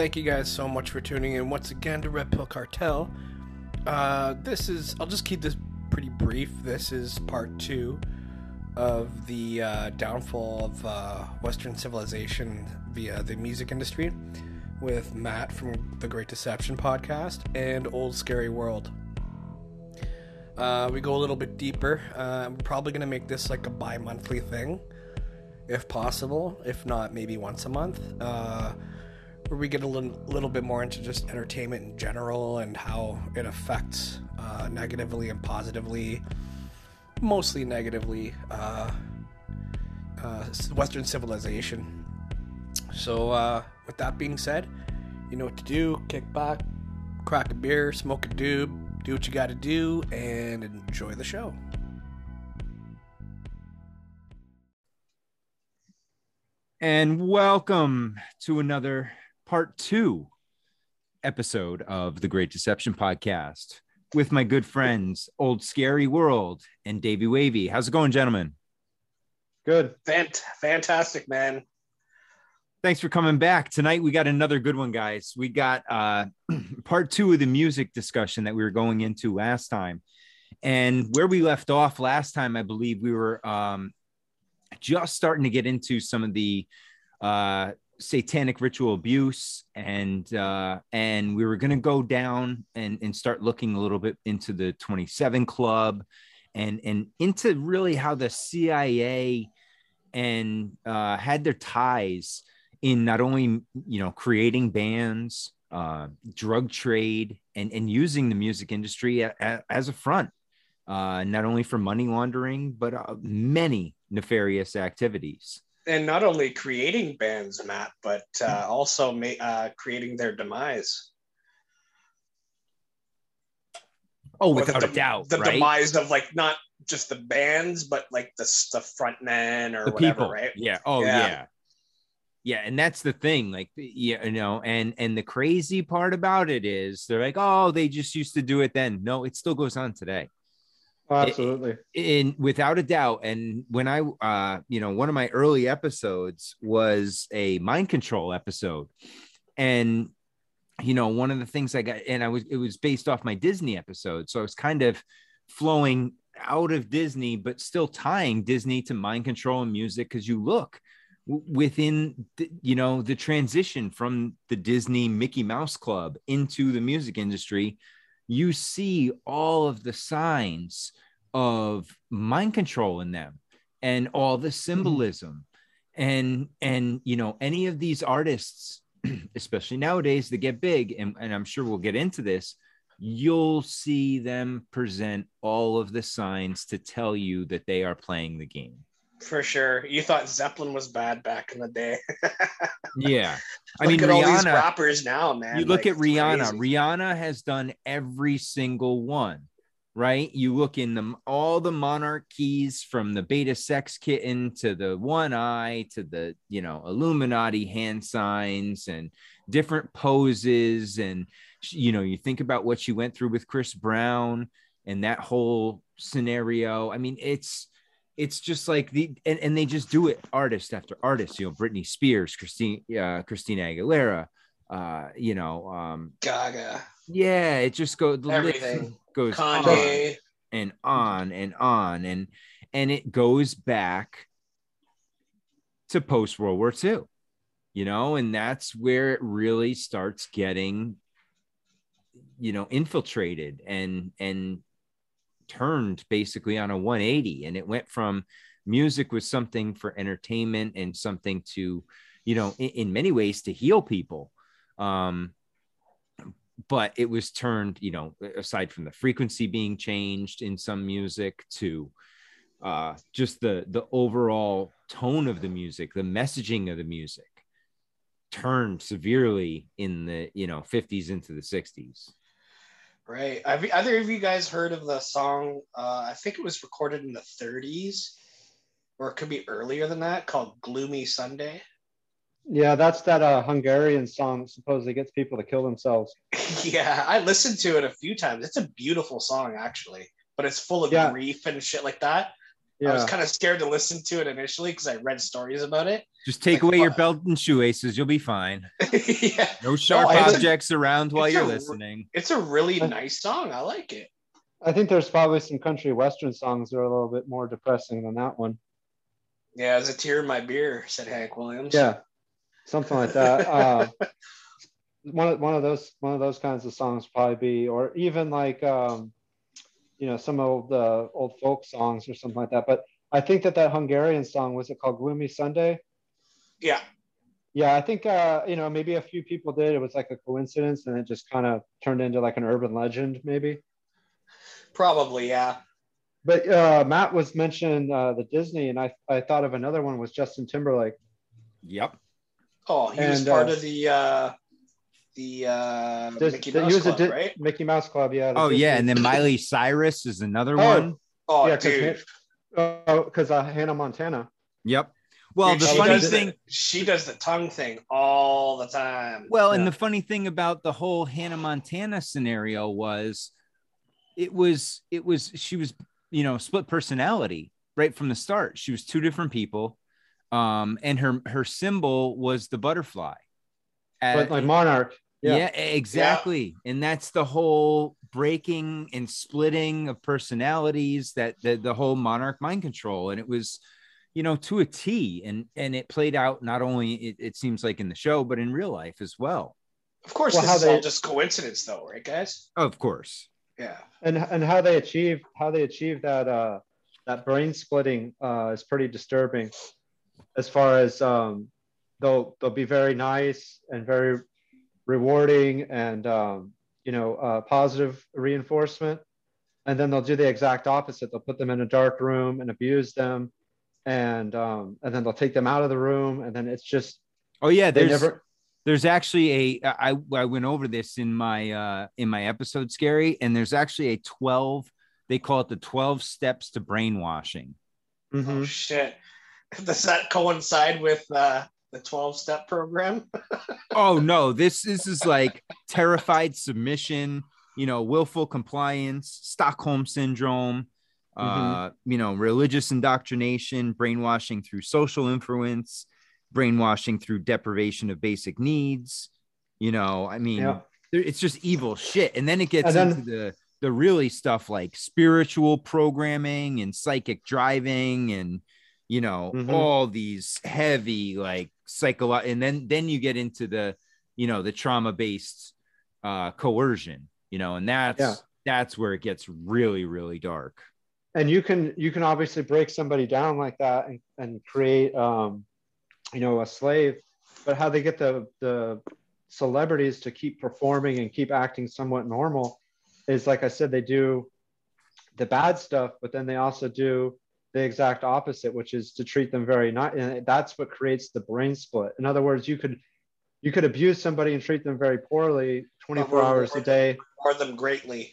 thank you guys so much for tuning in once again to Red Pill Cartel. Uh, this is, I'll just keep this pretty brief. This is part two of the uh, downfall of uh, Western civilization via the music industry with Matt from the Great Deception podcast and Old Scary World. Uh, we go a little bit deeper. Uh, I'm probably going to make this like a bi monthly thing, if possible. If not, maybe once a month. Uh, where we get a little, little bit more into just entertainment in general and how it affects uh, negatively and positively, mostly negatively, uh, uh, Western civilization. So, uh, with that being said, you know what to do. Kick back, crack a beer, smoke a doob, do what you got to do, and enjoy the show. And welcome to another part two episode of the Great Deception Podcast with my good friends, Old Scary World and Davey Wavy. How's it going, gentlemen? Good. Fant- fantastic, man. Thanks for coming back. Tonight we got another good one, guys. We got uh part two of the music discussion that we were going into last time. And where we left off last time, I believe we were um just starting to get into some of the uh satanic ritual abuse and uh and we were going to go down and and start looking a little bit into the 27 club and and into really how the CIA and uh had their ties in not only you know creating bands uh drug trade and and using the music industry a, a, as a front uh not only for money laundering but uh, many nefarious activities and not only creating bands, Matt, but uh, also ma- uh, creating their demise. Oh, without a doubt, the right? demise of like not just the bands, but like the the front men or the whatever, people, right? Yeah. Oh, Yeah. yeah. yeah. and that's the thing, like, yeah, you know, and and the crazy part about it is they're like, oh, they just used to do it then. No, it still goes on today. Absolutely. in without a doubt and when i uh you know one of my early episodes was a mind control episode and you know one of the things i got and i was it was based off my disney episode so i was kind of flowing out of disney but still tying disney to mind control and music because you look within the, you know the transition from the disney mickey mouse club into the music industry you see all of the signs of mind control in them and all the mm-hmm. symbolism. And and you know any of these artists especially nowadays that get big and, and i'm sure we'll get into this you'll see them present all of the signs to tell you that they are playing the game For sure. You thought Zeppelin was bad back in the day. yeah i look mean at all these rihanna rappers now, man. you look Like, at Rihanna. Rihanna has done every single one, right? You look in them all the monarchies from the beta sex kitten to the one eye to the you know Illuminati hand signs and different poses and you know you think about what she went through with Chris Brown and that whole scenario. I mean, it's it's just like the and, and they just do it artist after artist. You know, Britney Spears, Christine, uh, Christina Aguilera, uh, you know, um, Gaga, yeah, it just goes Everything. goes on Kanye. and on and on and and it goes back to post World War II, you know, and that's where it really starts getting, you know, infiltrated and and turned basically on a 180, and it went from music was something for entertainment and something to, you know, in, in many ways to heal people. Um, but it was turned, you know, aside from the frequency being changed in some music to uh, just the the overall tone of the music, the messaging of the music turned severely in the you know 50s into the 60s. Right. Have either of you guys heard of the song? Uh, I think it was recorded in the 30s, or it could be earlier than that, called "Gloomy Sunday." Yeah, that's that uh, Hungarian song that supposedly gets people to kill themselves. yeah, I listened to it a few times. It's a beautiful song, actually, but it's full of Yeah. grief and shit like that. I was kind of scared to listen to it initially because I read stories about it. Just take Like, away your belt and shoelaces. You'll be fine. yeah, No sharp it's a- objects around while you're a- listening. it's a really nice song. I like it. I think there's probably some country western songs that are a little bit more depressing than that one. Yeah, as a tear in my beer," said Hank Williams. Yeah, something like that. uh, one of one of those one of those kinds of songs would probably be, or even like um, you know some of the old folk songs or something like that. But I think that that Hungarian song was it called "Gloomy Sunday"? yeah. Yeah, I think uh, you know maybe a few people did. It was like a coincidence, and it just kind of turned into like an urban legend, maybe. Probably, yeah. But uh, Matt was mentioning uh, the Disney, and I I thought of another one was Justin Timberlake. Yep. Oh, he was part uh, of the uh the uh Dis- Mickey he Mouse a Club, Di- right? Mickey Mouse Club, yeah. Oh yeah, and then Miley Cyrus is another Oh, one. Oh, yeah, 'cause dude. Oh, because uh, Hannah Montana. Yep. Well, Dude, the funny thing, the, she does the tongue thing all the time. well, and the funny thing about the whole Hannah Montana scenario was, it was it was she was you know split personality right from the start. She was two different people, um, and her her symbol was the butterfly. But like Monarch. yeah. Yeah. exactly and that's the whole breaking and splitting of personalities that the, the whole monarch mind control and it was you know to a t and and it played out not only it, it seems like in the show but in real life as well of course, Well, this how is all just coincidence, though, right, guys? of course Yeah. And and how they achieve how they achieve that uh that brain splitting uh is pretty disturbing as far as um they'll they'll be very nice and very rewarding and um you know uh positive reinforcement. And then they'll do the exact opposite. They'll put them in a dark room and abuse them. And um and then they'll take them out of the room. And then it's just oh yeah there's never there's actually a I, I went over this in my uh in my episode scary. And there's actually a 12 they call it the 12 steps to brainwashing. Oh Mhm. shit. Does that coincide with uh the 12 step program? oh no this this is like terrified submission you know willful compliance stockholm syndrome uh you know religious indoctrination brainwashing through social influence brainwashing through deprivation of basic needs you know i mean Yeah. it's just evil shit and then it gets then- into the the really stuff like spiritual programming and psychic driving and you know Mhm. all these heavy like psycho and then then you get into the you know the trauma based uh coercion you know and that's Yeah. that's where it gets really really dark and you can you can obviously break somebody down like that and, and create um you know a slave but how they get the the celebrities to keep performing and keep acting somewhat normal is like i said they do the bad stuff but then they also do the exact opposite which is to treat them very not. and that's what creates the brain split in other words you could you could abuse somebody and treat them very poorly 24 hours a day Or them greatly.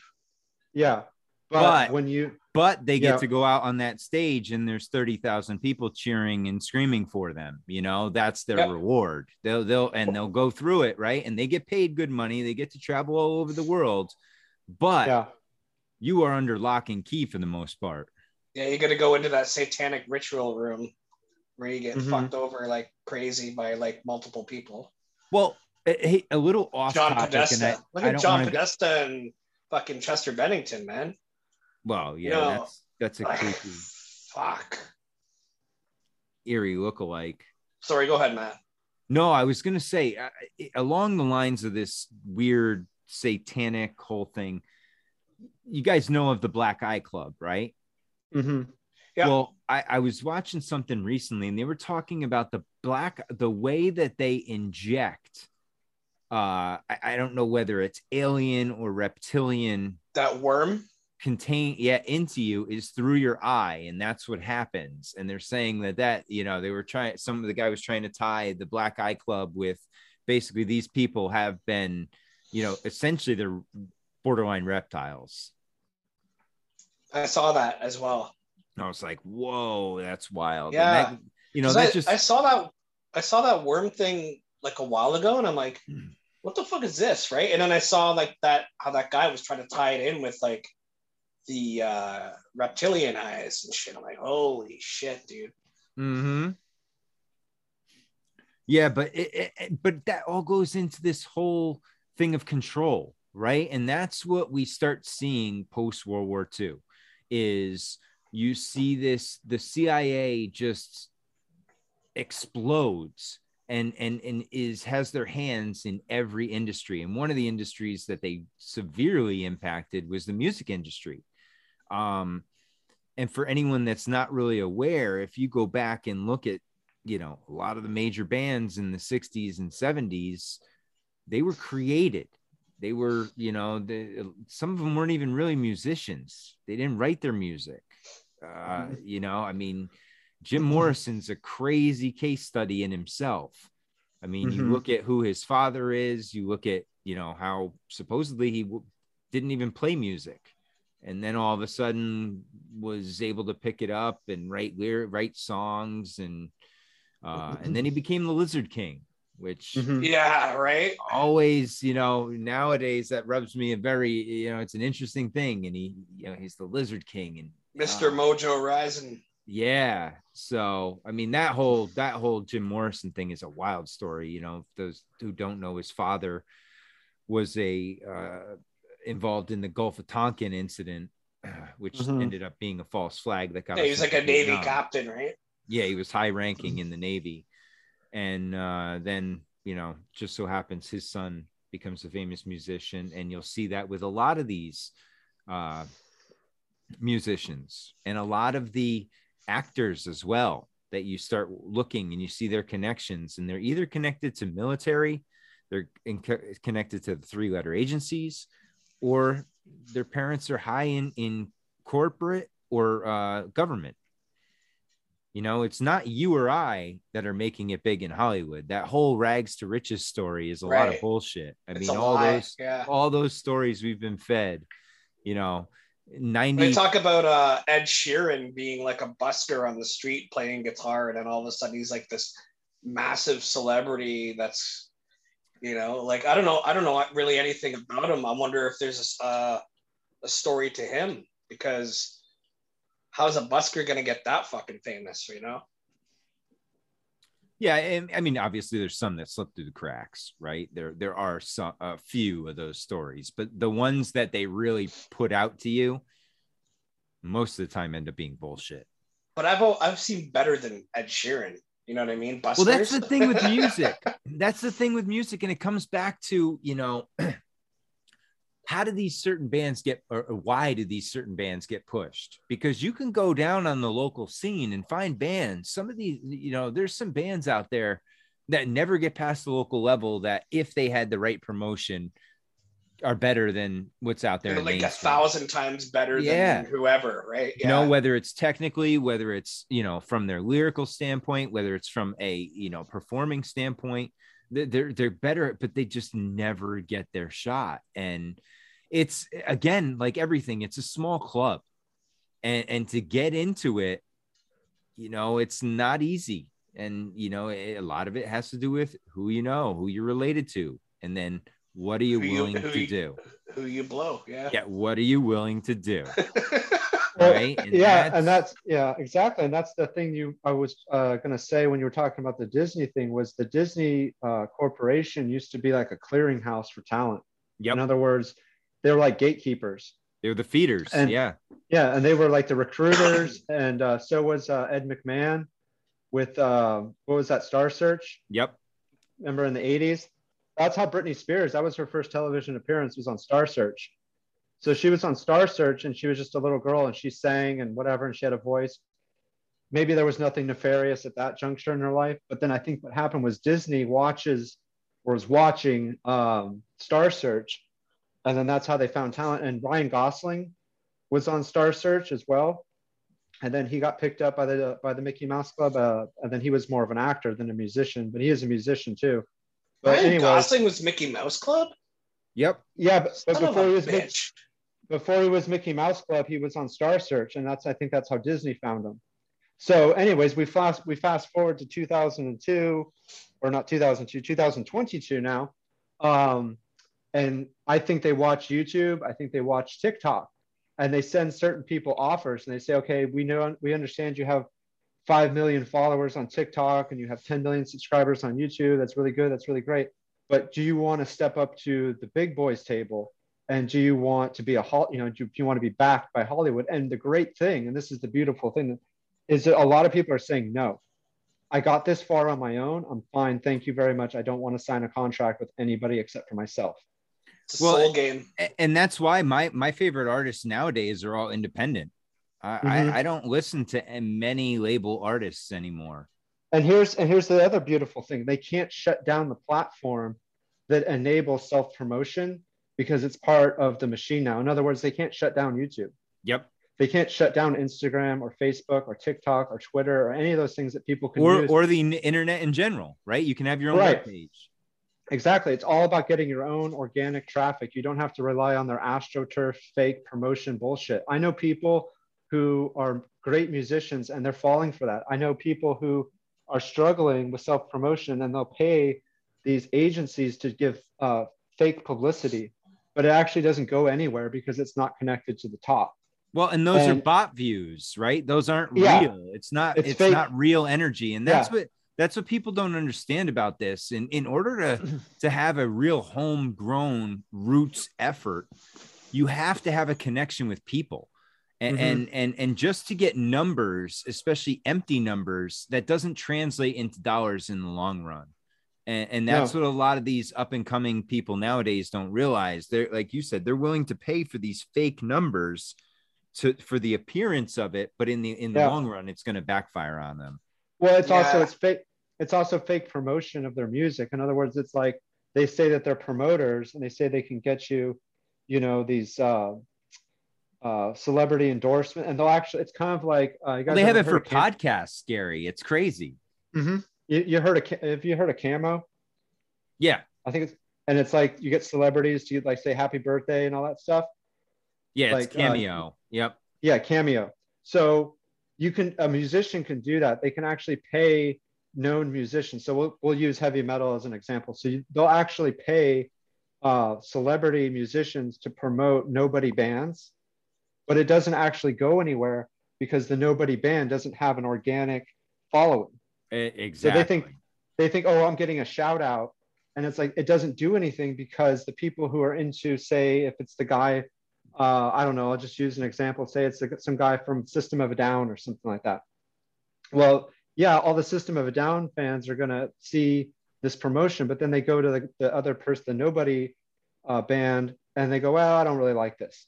yeah but, But- when you but they get Yeah. to go out on that stage and there's 30,000 people cheering and screaming for them you know that's their Yep. reward they'll they'll and they'll go through it right and they get paid good money they get to travel all over the world but yeah you are under lock and key for the most part Yeah, you got to go into that satanic ritual room where you get Mhm. fucked over like crazy by like multiple people. well eh, hey, a little off John topic Podesta. I, Look I at John Podesta and fucking Chester Bennington, man. well yeah No. that's that's a creepy fuck. eerie look-alike Sorry, go ahead, Matt. No, I was going to say uh, along the lines of this weird satanic whole thing. You guys know of the Black Eye Club, right? Hmm Yeah. Well, I, I was watching something recently, and they were talking about the black, the way that they inject. Uh, I, I don't know whether it's alien or reptilian That worm. contain yeah into you is through your eye and that's what happens and they're saying that that you know they were trying some of the guy was trying to tie the black eye club with basically these people have been you know essentially they're borderline reptiles I saw that as well. and i was like whoa that's wild Yeah. that- you know 'Cause that I, just I saw that I saw that worm thing like a while ago, and I'm like, Hmm. what the fuck is this, right? And then I saw like that how that guy was trying to tie it in with like the uh, reptilian eyes and shit. I'm like, holy shit, dude. Mm-hmm. Yeah, but it, it, but that all goes into this whole thing of control, right? And that's what we start seeing post World War II is you see this the CIA just explodes and and and is has their hands in every industry. And one of the industries that they severely impacted was the music industry. Um and for anyone that's not really aware if you go back and look at you know a lot of the major bands in the 60s and 70s they were created they were you know the, some of them weren't even really musicians. They didn't write their music. Uh, you know i mean jim morrison's a crazy case study in himself. I mean you Mhm. look at who his father is you look at you know how supposedly he w- didn't even play music. And then all of a sudden was able to pick it up and write lyric write songs and uh, and then he became the lizard king which Mhm. Yeah, right. always you know nowadays that rubs me a very you know it's an interesting thing and he you know he's the lizard king and Mr. Uh, Mojo Rising. yeah so i mean that whole that whole jim morrison thing is a wild story you know those who don't know his father was a uh, involved in the gulf of tonkin incident which Mhm. ended up being a false flag that got Yeah, he was like a Navy captain, right? yeah he was high ranking in the navy and uh, then you know just so happens his son becomes a famous musician and you'll see that with a lot of these uh, musicians and a lot of the actors as well that you start looking and you see their connections and they're either connected to military they're in, connected to the three letter agencies or their parents are high in in corporate or uh, government you know, it's not you or I that are making it big in Hollywood. That whole rags to riches story is a lot of bullshit. I It's mean, all lie. those Yeah. all those stories we've been fed, you know, 90 They talk about uh, Ed Sheeran being like a busker on the street playing guitar, and then all of a sudden he's like this massive celebrity. That's you know, like I don't know, I don't know really anything about him. I wonder if there's a, uh, a story to him because how's a busker gonna get that fucking famous? You know? Yeah, and I mean, obviously, there's some that slip through the cracks, right? There, there are some, a few of those stories, but the ones that they really put out to you, most of the time, end up being bullshit. But I've I've seen better than Ed Sheeran. You know what I mean? Buskers. Well, that's the thing with music. that's the thing with music, and it comes back to you know, how do these certain bands get, or, why do these certain bands get pushed? Because you can go down on the local scene and find bands. Some of these, you know, there's some bands out there that never get past the local level. That if they had the right promotion, are better than what's out there. Like a thousand times better Yeah. than whoever, right? you know whether it's technically whether it's you know from their lyrical standpoint whether it's from a you know performing standpoint they're, they're better but they just never get their shot and it's again like everything it's a small club. And and to get into it you know it's not easy. And you know it, a lot of it has to do with who you know who you're related to. And then what are you Who willing who to you- do? who you blow. Yeah. yeah what are you willing to do? Right? And yeah, and that's yeah, exactly, and that's the thing you I was uh, going to say when you were talking about the Disney thing was the Disney uh, Corporation used to be like a clearinghouse for talent. yep. In other words, they were like gatekeepers. They were the feeders And- yeah Yeah, and they were like the recruiters, and uh, so was uh, Ed McMahon with uh, what was that Star Search? Yep. Remember in the '80s? That's how Britney Spears. That was her first television appearance. Was on Star Search. So she was on Star Search, and she was just a little girl, and she sang and whatever, and she had a voice. Maybe there was nothing nefarious at that juncture in her life, but then I think what happened was Disney watches or was watching um, Star Search, and then that's how they found talent. And Ryan Gosling was on Star Search as well, and then he got picked up by the by the Mickey Mouse Club, uh, and then he was more of an actor than a musician, but he is a musician too. But Ryan anyway, Gosling was Mickey Mouse Club. Yep. yeah, but, but before he was Mick- bitch. before he was Mickey Mouse Club, he was on Star Search, and that's I think that's how Disney found him. So, anyways, we fast we fast forward to 2002, or not 2002, 2022 now, um, and I think they watch YouTube. I think they watch TikTok, and they send certain people offers and they say, okay, we know we understand you have five million followers on TikTok and you have 10 million subscribers on YouTube. That's really good. That's really great. But do you want to step up to the big boys table? And do you want to be a you know do you want to be backed by Hollywood? And the great thing, and this is the beautiful thing, is that a lot of people are saying no. I got this far on my own. I'm fine. Thank you very much. I don't want to sign a contract with anybody except for myself. It's a well, soul game. And that's why my my favorite artists nowadays are all independent. I, mm-hmm. I, I don't listen to many label artists anymore. And here's and here's the other beautiful thing: they can't shut down the platform that enables self promotion because it's part of the machine now. In other words, they can't shut down YouTube. Yep. They can't shut down Instagram or Facebook or TikTok or Twitter or any of those things that people can or use. or the internet in general, right? You can have your own right. page. Exactly. It's all about getting your own organic traffic. You don't have to rely on their astroturf fake promotion bullshit. I know people who are great musicians and they're falling for that. I know people who are struggling with self promotion and they'll pay these agencies to give uh, fake publicity, but it actually doesn't go anywhere because it's not connected to the top. Well, and those and, are bot views, right? Those aren't yeah, real. It's not. It's, it's not real energy, and that's yeah. what that's what people don't understand about this. And in order to to have a real homegrown roots effort, you have to have a connection with people and, mm-hmm. and and and just to get numbers especially empty numbers that doesn't translate into dollars in the long run and, and that's no. what a lot of these up and coming people nowadays don't realize they're like you said they're willing to pay for these fake numbers to for the appearance of it but in the in the yeah. long run it's going to backfire on them well it's yeah. also it's fake it's also fake promotion of their music in other words it's like they say that they're promoters and they say they can get you you know these uh uh, celebrity endorsement, and they'll actually. It's kind of like uh, well, they have it for podcasts. Gary, it's crazy. Mm-hmm. You, you heard of? Have you heard a Camo? Yeah, I think it's and it's like you get celebrities to like say happy birthday and all that stuff. Yeah, like, it's uh, cameo. Uh, yep. Yeah, cameo. So you can a musician can do that. They can actually pay known musicians. So we'll we'll use heavy metal as an example. So you, they'll actually pay uh, celebrity musicians to promote nobody bands but it doesn't actually go anywhere because the nobody band doesn't have an organic following. Exactly. So they think they think, oh, I'm getting a shout out. And it's like it doesn't do anything because the people who are into, say, if it's the guy, uh, I don't know, I'll just use an example. Say it's some guy from System of a Down or something like that. Well, yeah, all the System of a Down fans are gonna see this promotion, but then they go to the, the other person, the nobody uh, band, and they go, well, I don't really like this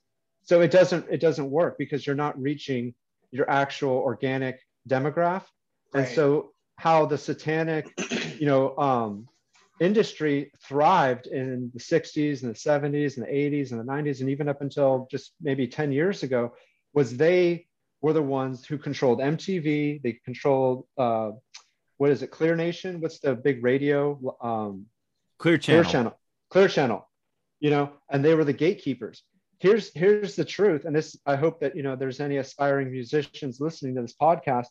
so it doesn't it doesn't work because you're not reaching your actual organic demographic right. and so how the satanic you know um, industry thrived in the 60s and the 70s and the 80s and the 90s and even up until just maybe 10 years ago was they were the ones who controlled mtv they controlled uh, what is it? Clear nation? What's the big radio um, clear channel. Clear channel. Clear channel you know and they were the gatekeepers. Here's here's the truth and this i hope that you know there's any aspiring musicians listening to this podcast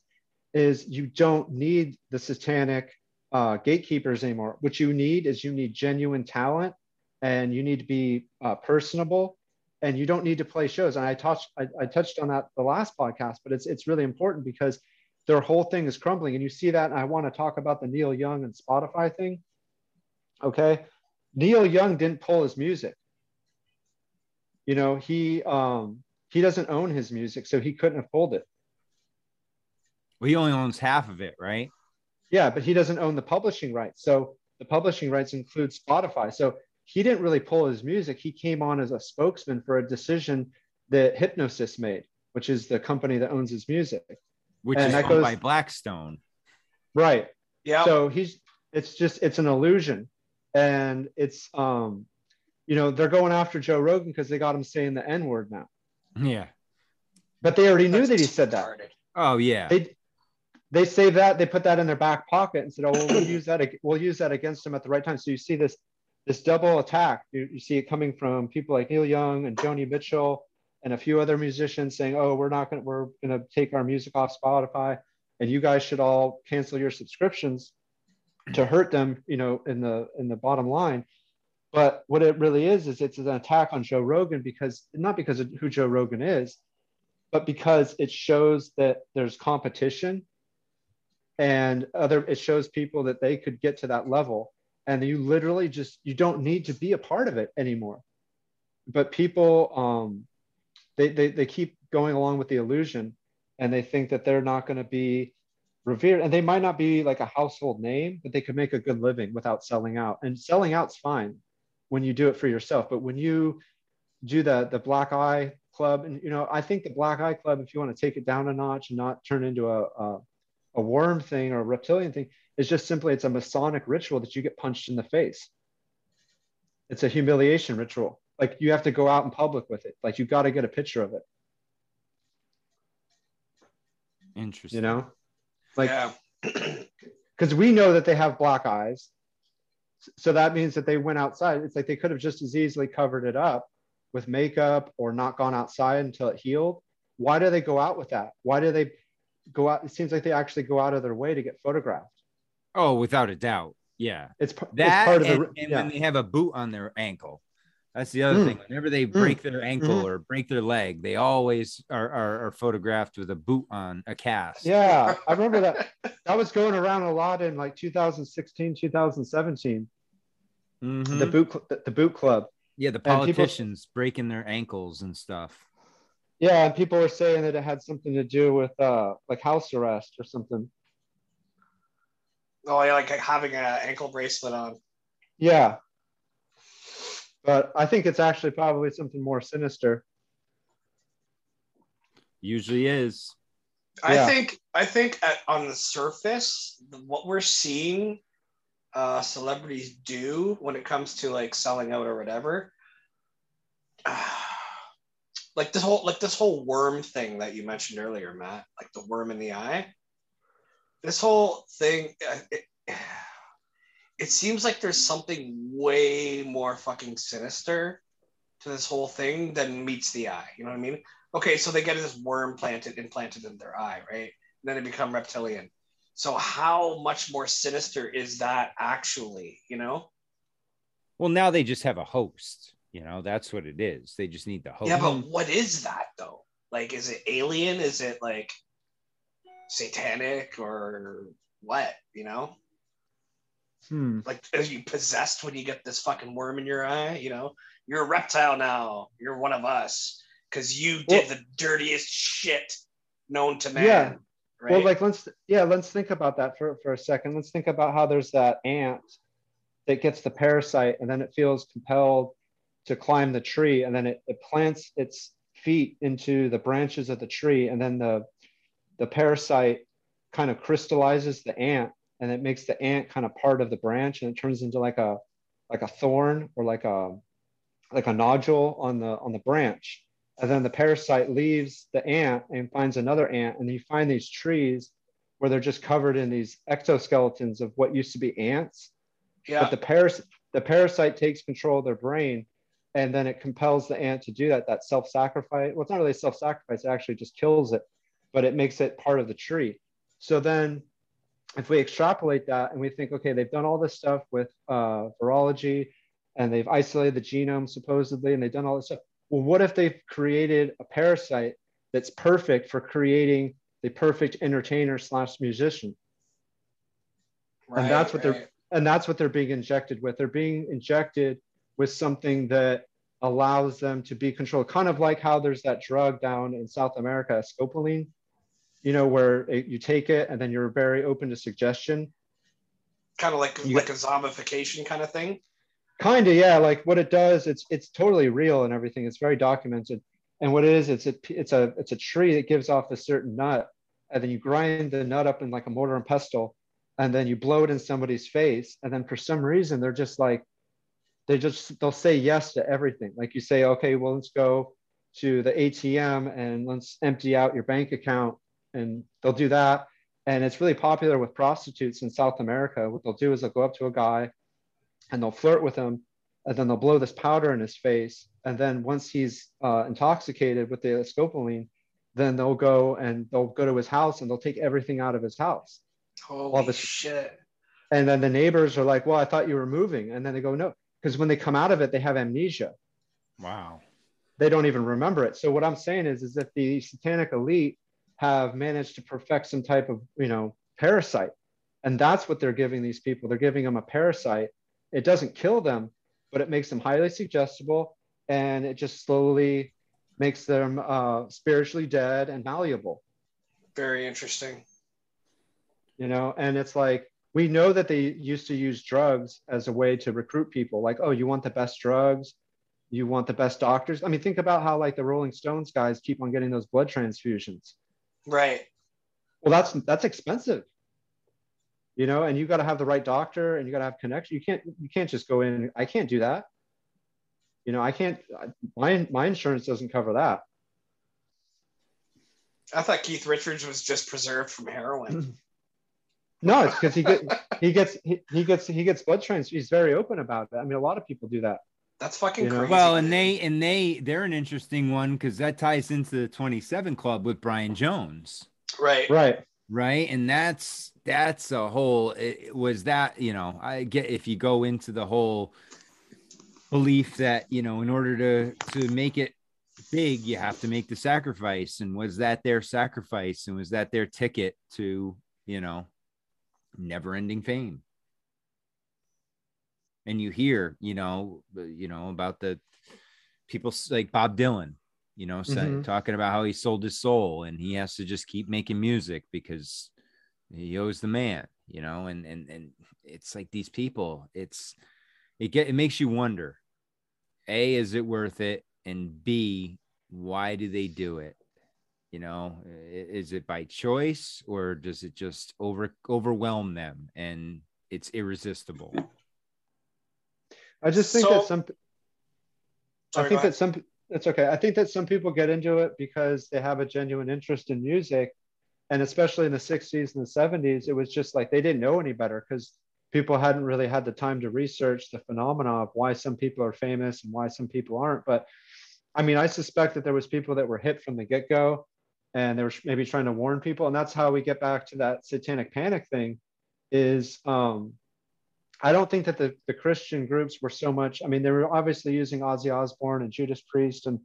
is you don't need the satanic uh, gatekeepers anymore. What you need is you need genuine talent and you need to be uh, personable and you don't need to play shows. And i touched I, I touched on that the last podcast but it's it's really important because their whole thing is crumbling. And you see that and i want to talk about the neil young and spotify thing okay? Neil young didn't pull his music. You know he um he doesn't own his music so he couldn't have pulled it. Well he only owns half of it right yeah but he doesn't own the publishing rights. So the publishing rights include spotify. So he didn't really pull his music. He came on as a spokesman for a decision that Hipgnosis made which is the company that owns his music. Which and is owned goes, by blackstone. Right. Yeah. So he's it's just it's an illusion. And it's um you know, they're going after Joe Rogan because they got him saying the N word now. Yeah. But they already knew that he said that. Oh yeah. They they save that. They put that in their back pocket and said, "Oh, well, use that. We'll use that against them at the right time." So you see this this double attack. You, you see it coming from people like Neil Young and Joni Mitchell and a few other musicians saying, "Oh, we're not going. to We're going to take our music off Spotify, and you guys should all cancel your subscriptions." To hurt them, you know, in the in the bottom line, But what it really is is it's an attack on Joe Rogan because not because of who Joe Rogan is, but because it shows that there's competition and other it shows people that they could get to that level. And you literally just you don't need to be a part of it anymore. But people um they they, they keep going along with the illusion and they think that they're not going to be revered. And they might not be like a household name but they could make a good living without selling out. And selling out's fine when you do it for yourself. But when you do the the black eye club and you know i think the black eye club if you want to take it down a notch and not turn into a, a a worm thing or a reptilian thing is just simply it's a masonic ritual that you get punched in the face. It's a humiliation ritual. Like you have to go out in public with it. Like you got to get a picture of it. Interesting. you know? Like yeah. because we know that they have black eyes. So that means that they went outside. It's like they could have just as easily covered it up with makeup or not gone outside until it healed. Why do they go out with that? Why do they go out it seems like they actually go out of their way to get photographed Oh, without a doubt. Yeah. it's, That it's part of and, the and yeah. when they have a boot on their ankle. That's the other Mm. thing. Whenever they break their ankle Mhm. or break their leg, they always are, are, are photographed with a boot on a cast. yeah i remember that that was going around a lot in like 2016 2017 Mhm. the boot the, the boot club yeah, the and people- politicians breaking their ankles and stuff. Yeah and people were saying that it had something to do with uh like house arrest or something Oh, yeah, like having an ankle bracelet on. yeah but i think it's actually probably something more sinister Usually is. I Yeah. think I think at, on the surface, what we're seeing uh, celebrities do when it comes to like selling out or whatever, like this whole like this whole worm thing that you mentioned earlier, Matt, like the worm in the eye. This whole thing, uh, it, it seems like there's something way more fucking sinister to this whole thing than meets the eye. You know what I mean? okay, so they get this worm planted implanted in their eye, right? And then they become reptilian. So how much more sinister is that actually? You know? Well, now they just have a host. You know, that's what it is. They just need the host. Yeah, but what is that though? Like, is it alien? Is it like satanic or what? You know? hmm. Like, are you possessed when you get this fucking worm in your eye? You know, you're a reptile now. You're one of us because you did the dirtiest shit known to man. Yeah. Right? Well, like let's yeah, let's think about that for, for a second. Let's think about how there's that ant that gets the parasite and then it feels compelled to climb the tree and then it, it plants its feet into the branches of the tree and then the the parasite kind of crystallizes the ant and it makes the ant kind of part of the branch and it turns into like a like a thorn or like a like a nodule on the on the branch and then the parasite leaves the ant and finds another ant and you find these trees where they're just covered in these exoskeletons of what used to be ants yeah. but the paras- the parasite takes control of their brain and then it compels the ant to do that that self-sacrifice well it's not really self-sacrifice it actually just kills it but it makes it part of the tree. So then if we extrapolate that and we think okay they've done all this stuff with uh, virology and they've isolated the genome supposedly and they've done all this stuff well what if they've created a parasite that's perfect for creating the perfect entertainer slash musician? Right, that's what they're and that's what they're being injected with. They're being injected with something that allows them to be controlled, kind of like how there's that drug down in South America, scopolamine, you know, where it, you take it and then you're very open to suggestion. kind of like You like a zombification kind of thing. Kind of, yeah. Like what it does, it's it's totally real and everything. It's very documented. And what it is, it's a it's a it's a tree that gives off a certain nut, and then you grind the nut up in like a mortar and pestle, and then you blow it in somebody's face, and then for some reason they're just like, they just they'll say yes to everything. Like you say, okay, well let's go to the ATM and let's empty out your bank account, and they'll do that. And it's really popular with prostitutes in South America. What they'll do is they'll go up to a guy and they'll flirt with him and then they'll blow this powder in his face and then once he's uh, intoxicated with the scopolamine then they'll go and they'll go to his house and they'll take everything out of his house Holy the- shit! and then the neighbors are like well i thought you were moving and then they go no because when they come out of it, they have amnesia. Wow. They don't even remember it. So what I'm saying is, is that the satanic elite have managed to perfect some type of, you know, parasite. And that's what they're giving these people. They're giving them a parasite. It doesn't kill them, but it makes them highly suggestible and it just slowly makes them uh, spiritually dead and malleable. Very interesting. You know, and it's like we know that they used to use drugs as a way to recruit people. Like, oh, you want the best drugs? You want the best doctors? I mean, think about how like the Rolling Stones guys keep on getting those blood transfusions. Right. Well, that's that's expensive. You know, and you got to have the right doctor and you got to have connection. You can't you can't just go in. I can't do that. You know, I can't. My my insurance doesn't cover that. I thought Keith Richards was just preserved from heroin. no, it's because he get he gets he, he gets he gets blood transfusions. He's very open about it. I mean, a lot of people do that. That's fucking You know? crazy. Well, and they and they they're an interesting one because that ties into the 27 Club with Brian Jones, right. Right. right? And that's that's a whole. It, was that you know I get if you go into the whole belief that you know in order to to make it big you have to make the sacrifice and was that their sacrifice and was that their ticket to you know never ending fame and you hear you know you know about the people like bob dylan you know Mhm. talking about how he sold his soul and he has to just keep making music because he owes the man you know and and and it's like these people it's it get it makes you wonder a is it worth it? And b why do they do it you know is it by choice or does it just over overwhelm them and it's irresistible I just think So- that some Sorry, I think that some it's okay. I think that some people get into it because they have a genuine interest in music. And especially in the 60s and the 70s, it was just like they didn't know any better because people hadn't really had the time to research the phenomena of why some people are famous and why some people aren't. But I mean, I suspect that there was people that were hit from the get-go and they were maybe trying to warn people. And that's how we get back to that satanic panic thing is um I don't think that the, the Christian groups were so much. I mean, they were obviously using Ozzy Osbourne and Judas Priest and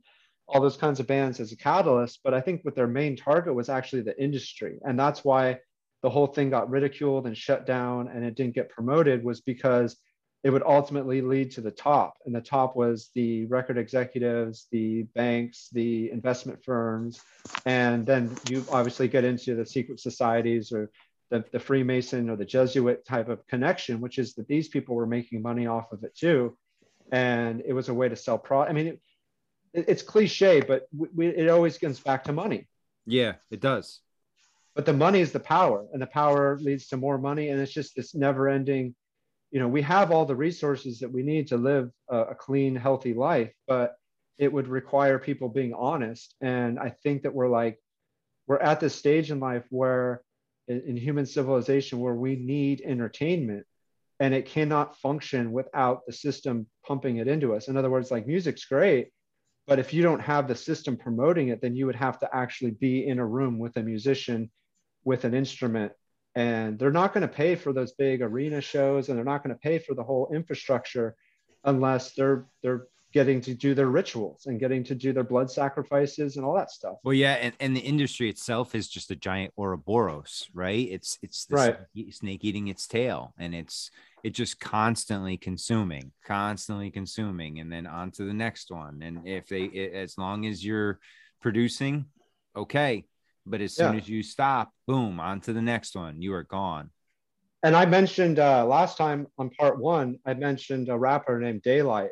all those kinds of bands as a catalyst, but I think what their main target was actually the industry. And that's why the whole thing got ridiculed and shut down and it didn't get promoted was because it would ultimately lead to the top. And the top was the record executives, the banks, the investment firms. And then you obviously get into the secret societies or the, the Freemason or the Jesuit type of connection, which is that these people were making money off of it too. And it was a way to sell product. I mean, it, it- it's cliche, but we, we, it always comes back to money. yeah it does But the money is the power, and the power leads to more money. And it's just this never ending, you know, we have all the resources that we need to live a, a clean, healthy life, but it would require people being honest. And I think that we're like, we're at this stage in life where in, in human civilization where we need entertainment and it cannot function without the system pumping it into us. In other words, like music's great, but if you don't have the system promoting it, then you would have to actually be in a room with a musician with an instrument. And they're not going to pay for those big arena shows and they're not going to pay for the whole infrastructure unless they're they're getting to do their rituals and getting to do their blood sacrifices and all that stuff. Well, yeah, and, and the industry itself is just a giant Ouroboros, right? It's it's the Right. snake, snake eating its tail, and it's it just constantly consuming, constantly consuming, and then on to the next one. And if they, i as long as you're producing, okay, but as soon Yeah. as you stop, boom, on to the next one. You are gone. And I mentioned uh, last time on part one, I mentioned a rapper named Daylyt,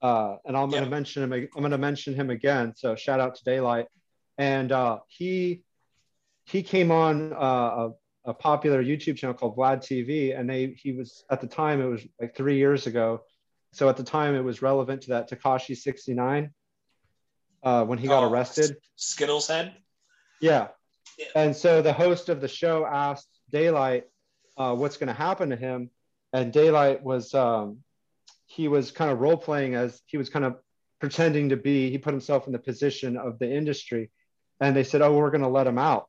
uh, and I'm going to mention him. I'm going to mention him again. So shout out to Daylyt, and uh, he he came on uh, a, a popular YouTube channel called Vlad TV, and they he was at the time it was like three years ago, so at the time it was relevant to that Tekashi 69 uh, when he got Oh, arrested. Skittles head. Yeah. Yeah. And so the host of the show asked Daylyt uh, what's going to happen to him. And Daylyt was, um, he was kind of role playing as he was kind of pretending to be, he put himself in the position of the industry. And they said, Oh, we're going to let him out.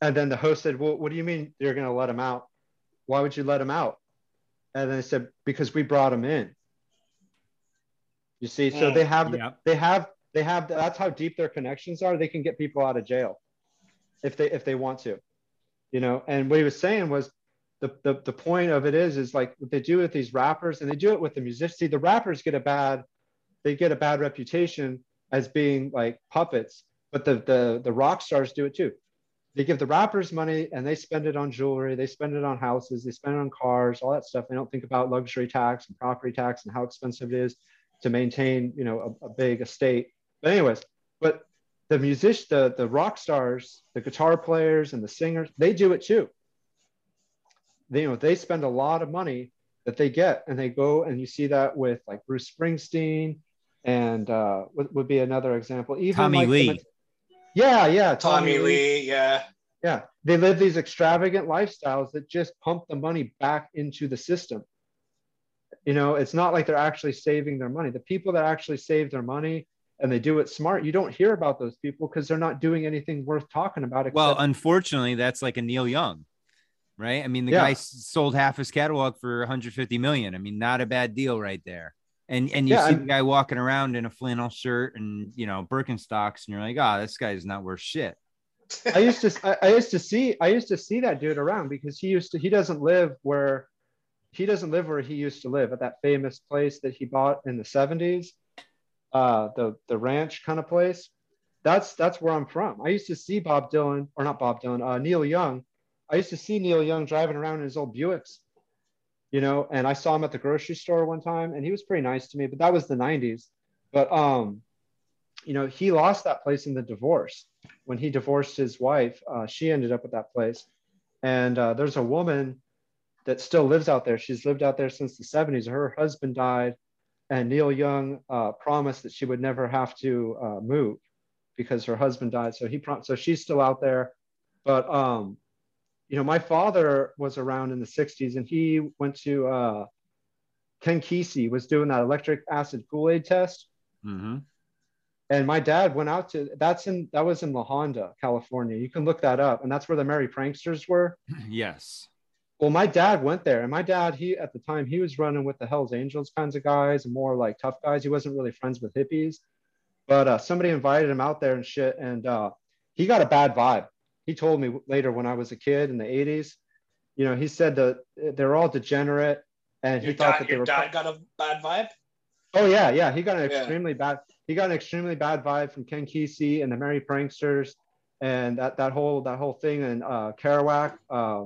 And then the host said, Well, what do you mean you're going to let him out? Why would you let him out? and then they said because we brought him in. You see, so Mm, they have yeah. they have they have that's how deep their connections are. They can get people out of jail if they if they want to, you know. And what he was saying was the the, the point of it is is like what they do with these rappers and they do it with the musicians. See, the rappers get a bad they get a bad reputation as being like puppets, but the the the rock stars do it too. They give the rappers money and they spend it on jewelry, they spend it on houses, they spend it on cars, all that stuff. They don't think about luxury tax and property tax and how expensive it is to maintain, you know, a, a big estate. But anyways, but the music, the the rock stars, the guitar players and the singers, they do it too. They, you know, they spend a lot of money that they get, and they go and you see that with like Bruce Springsteen, and uh, what would be another example? Even Tommy like Lee. Met- yeah, yeah, Tommy Lee, yeah. yeah, they live these extravagant lifestyles that just pump the money back into the system. You know, it's not like they're actually saving their money. The people that actually save their money and they do it smart, you don't hear about those people because they're not doing anything worth talking about. Well, unfortunately, that's like a Neil Young, right? I mean, the Yeah. guy sold half his catalog for 150 million. I mean, not a bad deal right there. And and you Yeah, see the guy walking around in a flannel shirt and you know Birkenstocks, and you're like, oh, this guy's not worth shit. I used to I, I used to see I used to see that dude around because he used to he doesn't live where he doesn't live where he used to live at that famous place that he bought in the 70s uh the the ranch kind of place that's that's where I'm from I used to see Bob Dylan or not Bob Dylan uh Neil Young I used to see Neil Young driving around in his old Buicks you know and I saw him at the grocery store one time and he was pretty nice to me but that was the 90s but um you know he lost that place in the divorce when he divorced his wife, uh, she ended up at that place. And uh, there's a woman that still lives out there. She's lived out there since the 70s. Her husband died, and Neil Young uh, promised that she would never have to uh, move because her husband died. So he prom- so she's still out there. But um, you know, my father was around in the 60s, and he went to uh, Ken Kesey was doing that electric acid Kool Aid test Mm-hmm. and my dad went out to that's in that was in La Honda, California. You can look that up, and that's where the Merry Pranksters were. Yes. Well, my dad went there, and my dad, he at the time he was running with the Hell's Angels kinds of guys, and more like tough guys. He wasn't really friends with hippies, but uh, somebody invited him out there and shit, and uh, he got a bad vibe. He told me later when I was a kid in the '80s, you know, he said that they're all degenerate, and he Your thought dad, that they your were. dad got a bad vibe. Oh yeah, yeah. He got an Yeah. extremely bad. He got an extremely bad vibe from Ken Kesey and the Merry Pranksters, and that that whole that whole thing and uh, Kerouac. Uh,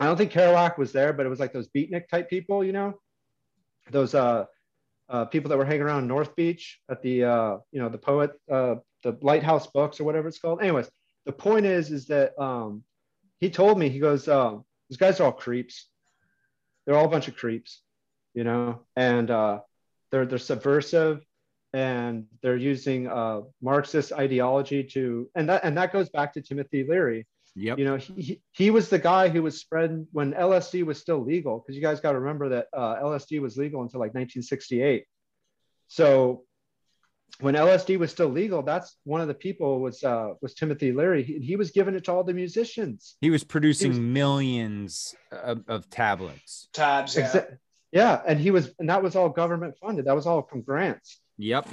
I don't think Kerouac was there, but it was like those beatnik type people, you know, those uh, uh, people that were hanging around North Beach at the uh, you know the poet uh, the Lighthouse Books or whatever it's called. Anyways, the point is is that um, he told me he goes um, these guys are all creeps. They're all a bunch of creeps, you know, and uh, they're they're subversive and they're using uh, Marxist ideology to and that and that goes back to Timothy Leary. Yep. You know, he, he, he was the guy who was spreading when LSD was still legal because you guys got to remember that uh, LSD was legal until like 1968. So when LSD was still legal, that's one of the people was uh, was Timothy Leary. He, he was giving it to all the musicians. He was producing He was- millions of, of tablets. Tabs, yeah. Exa- yeah, and he was, and that was all government funded. That was all from grants. Yep.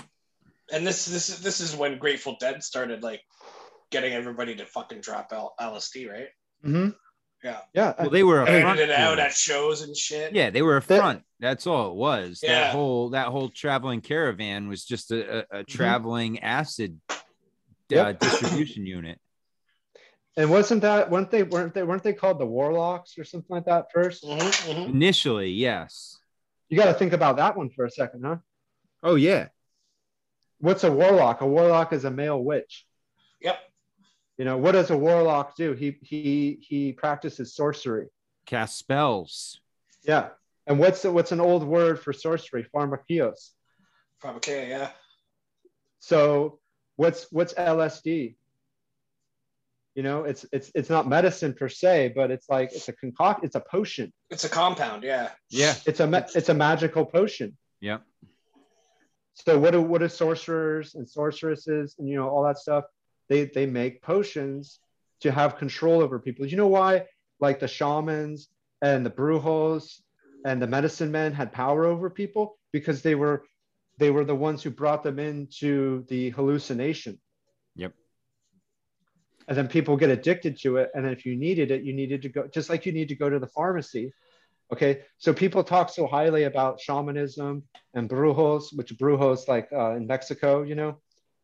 And this this is this is when Grateful Dead started like getting everybody to fucking drop L- LSD, right? Mm-hmm. Yeah. Yeah. Well, they were a Handed front it out at shows and shit. Yeah, they were a That- front. That's all it was. Yeah. That whole that whole traveling caravan was just a, a, a traveling acid uh, Yep. distribution unit. And wasn't that weren't they weren't they weren't they called the Warlocks or something like that 1st Mhm, mhm. Initially, yes. You got to think about that one for a second, huh? Oh yeah. What's a warlock? A warlock is a male witch. Yep. You know what does a warlock do? He he he practices sorcery. Cast spells. Yeah. And what's the, what's an old word for sorcery? Pharmakios. Pharmakia, yeah. So what's what's LSD? You know, it's it's it's not medicine per se, but it's like it's a concoct, it's a potion. It's a compound, yeah. Yeah. It's a ma- it's a magical potion. Yep. So what do what do sorcerers and sorceresses and you know all that stuff? They they make potions to have control over people. You know why? Like the shamans and the brujos and the medicine men had power over people because they were they were the ones who brought them into the hallucination. Yep. And then people get addicted to it. And then if you needed it, you needed to go, just like you need to go to the pharmacy. Okay. So people talk so highly about shamanism and brujos, which brujos like uh, in Mexico, you know,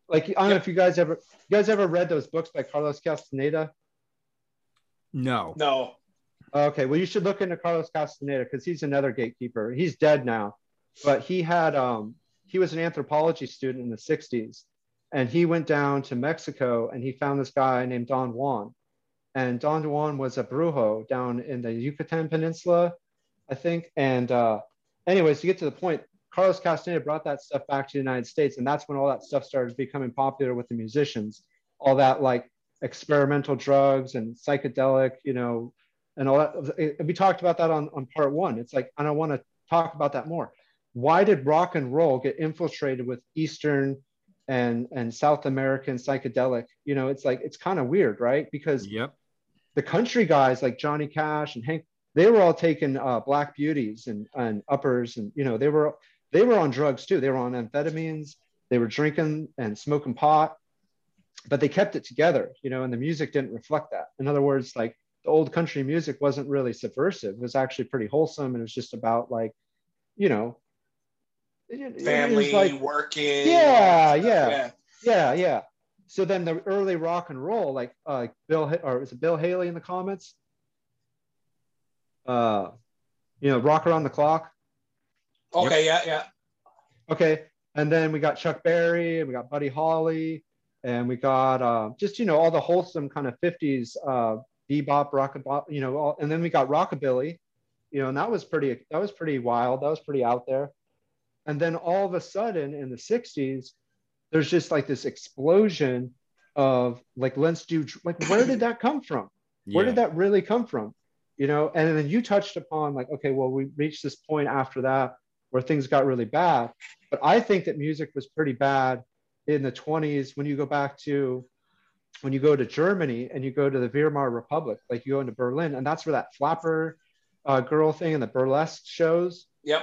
like I don't know if you guys ever you guys ever read those books by Carlos Castaneda. No. No. Okay, well you should look into Carlos Castaneda because he's another gatekeeper. He's dead now, but he had um he was an anthropology student in the 60s and he went down to Mexico and he found this guy named Don Juan. And Don Juan was a brujo down in the Yucatan Peninsula, I think. And uh, anyways, to get to the point, Carlos Castaneda brought that stuff back to the United States. And that's when all that stuff started becoming popular with the musicians. All that like experimental drugs and psychedelic, you know, and all that. We talked about that on, on part one. It's like, I don't want to talk about that more why did rock and roll get infiltrated with Eastern and and South American psychedelic? You know, it's like it's kind of weird, right? Because Yep. the country guys like Johnny Cash and Hank, they were all taking uh, black beauties and, and uppers, and you know they were they were on drugs too. They were on amphetamines. They were drinking and smoking pot, but they kept it together, you know. And the music didn't reflect that. In other words, like the old country music wasn't really subversive. It was actually pretty wholesome, and it was just about like, you know, it- it was Family, like- working. Yeah, stuff, yeah. yeah, yeah. So then the early rock and roll, like uh, Bill or is it Bill Haley in the comments? Uh, you know, Rock Around the Clock. Okay, yeah, yeah. Okay, and then we got Chuck Berry, and we got Buddy Holly, and we got uh, just you know all the wholesome kind of '50s uh, bebop, rock, you know, all, and then we got rockabilly, you know, and that was pretty that was pretty wild. That was pretty out there. And then all of a sudden in the '60s, there's just like this explosion of like let's do like where did that come from? where Yeah. did that really come from you know and then you touched upon like okay well we reached this point after that where things got really bad but i think that music was pretty bad in the 20s when you go back to when you go to germany and you go to the weimar republic like you go into berlin and that's where that flapper uh, girl thing and the burlesque shows Yep.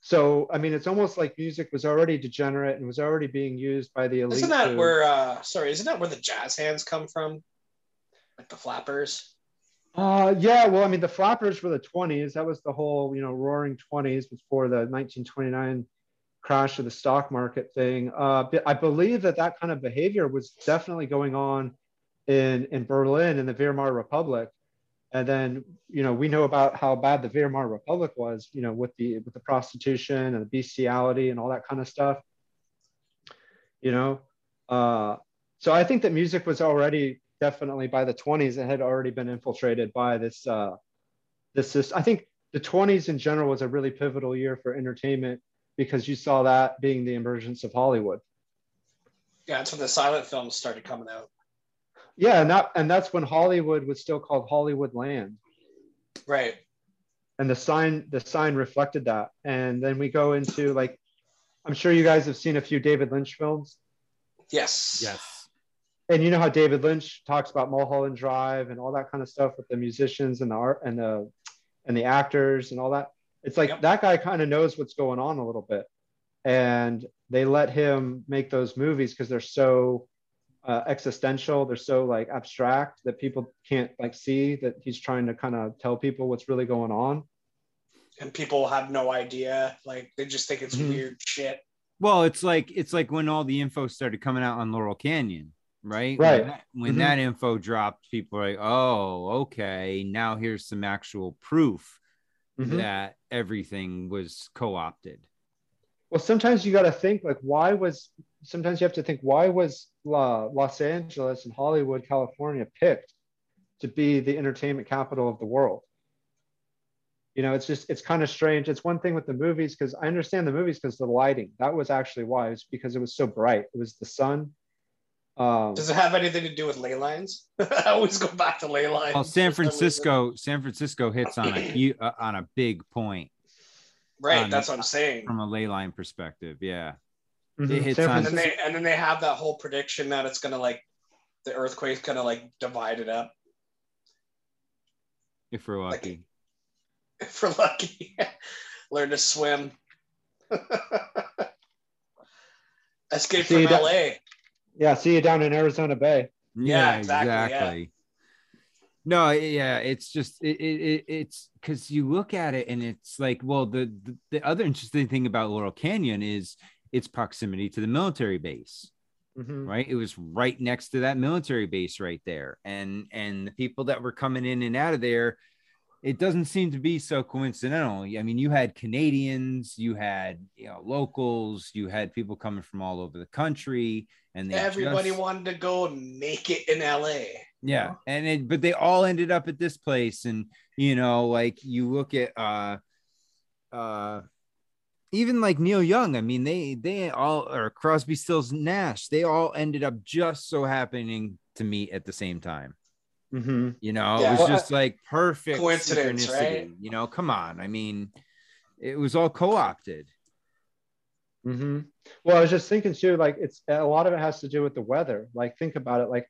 so i mean it's almost like music was already degenerate and was already being used by the elite Isn't that to- where uh sorry, isn't that where the jazz hands come from? Like the flappers? Uh, yeah, well, I mean, the flappers were the 20s. That was the whole, you know, roaring 20s before the 1929 crash of the stock market thing. Uh, I believe that that kind of behavior was definitely going on in, in Berlin in the Weimar Republic. And then, you know, we know about how bad the Weimar Republic was, you know, with the with the prostitution and the bestiality and all that kind of stuff. You know, uh, so I think that music was already definitely by the 20s it had already been infiltrated by this uh this this i think the 20s in general was a really pivotal year for entertainment because you saw that being the emergence of hollywood Yeah, that's when the silent films started coming out. yeah and that and that's when hollywood was still called hollywood land Right. and the sign the sign reflected that and then we go into like i'm sure you guys have seen a few david lynch films Yes. Yes. And you know how David Lynch talks about Mulholland Drive and all that kind of stuff with the musicians and the art and the and the actors and all that. It's like Yep. that guy kind of knows what's going on a little bit, and they let him make those movies because they're so uh, existential. They're so like abstract that people can't like see that he's trying to kind of tell people what's really going on. And people have no idea. Like they just think it's Mhm. weird shit. Well, it's like it's like when all the info started coming out on Laurel Canyon, right? Right. When, that, when Mhm. that info dropped, people are like, "Oh, okay, now here's some actual proof Mhm. that everything was co-opted." Well, sometimes you got to think like, why was? Sometimes you have to think, why was La, Los Angeles and Hollywood, California, picked to be the entertainment capital of the world? You know, it's just it's kind of strange. It's one thing with the movies because I understand the movies because the lighting. That was actually why. It was because it was so bright. It was the sun. Um, Does it have anything to do with ley lines? I always go back to ley lines. Well, San for some reason. Francisco, San Francisco hits on a uh, on a big point Right, that's what I'm saying. from a ley line perspective. Yeah. mhm. it hits San on- And then they and then they have that whole prediction that it's gonna like the earthquake's gonna like divide it up. If we're Like- lucky. if we're lucky. Learn to swim. Escape See, from that- LA. Yeah, see you down in Arizona Bay. Yeah, exactly, yeah. No, yeah, it's just it, it, it it's because you look at it and it's like, well, the, the the other interesting thing about Laurel Canyon is its proximity to the military base. Mhm. right it was right next to that military base right there and and the people that were coming in and out of there it doesn't seem to be so coincidental i mean you had canadians you had you know locals you had people coming from all over the country and Everybody just- wanted to go and make it in LA. yeah and it, but they all ended up at this place and you know like you look at uh uh even like Neil Young, I mean, they they all or Crosby, Stills, Nash, they all ended up just so happening to meet at the same time. Mhm. You know, Yeah. it was Well, just like perfect Coincidence, right? You know, come on. I mean, it was all co-opted. hmm Well, I was just thinking too, like it's a lot of it has to do with the weather. Like think about it, like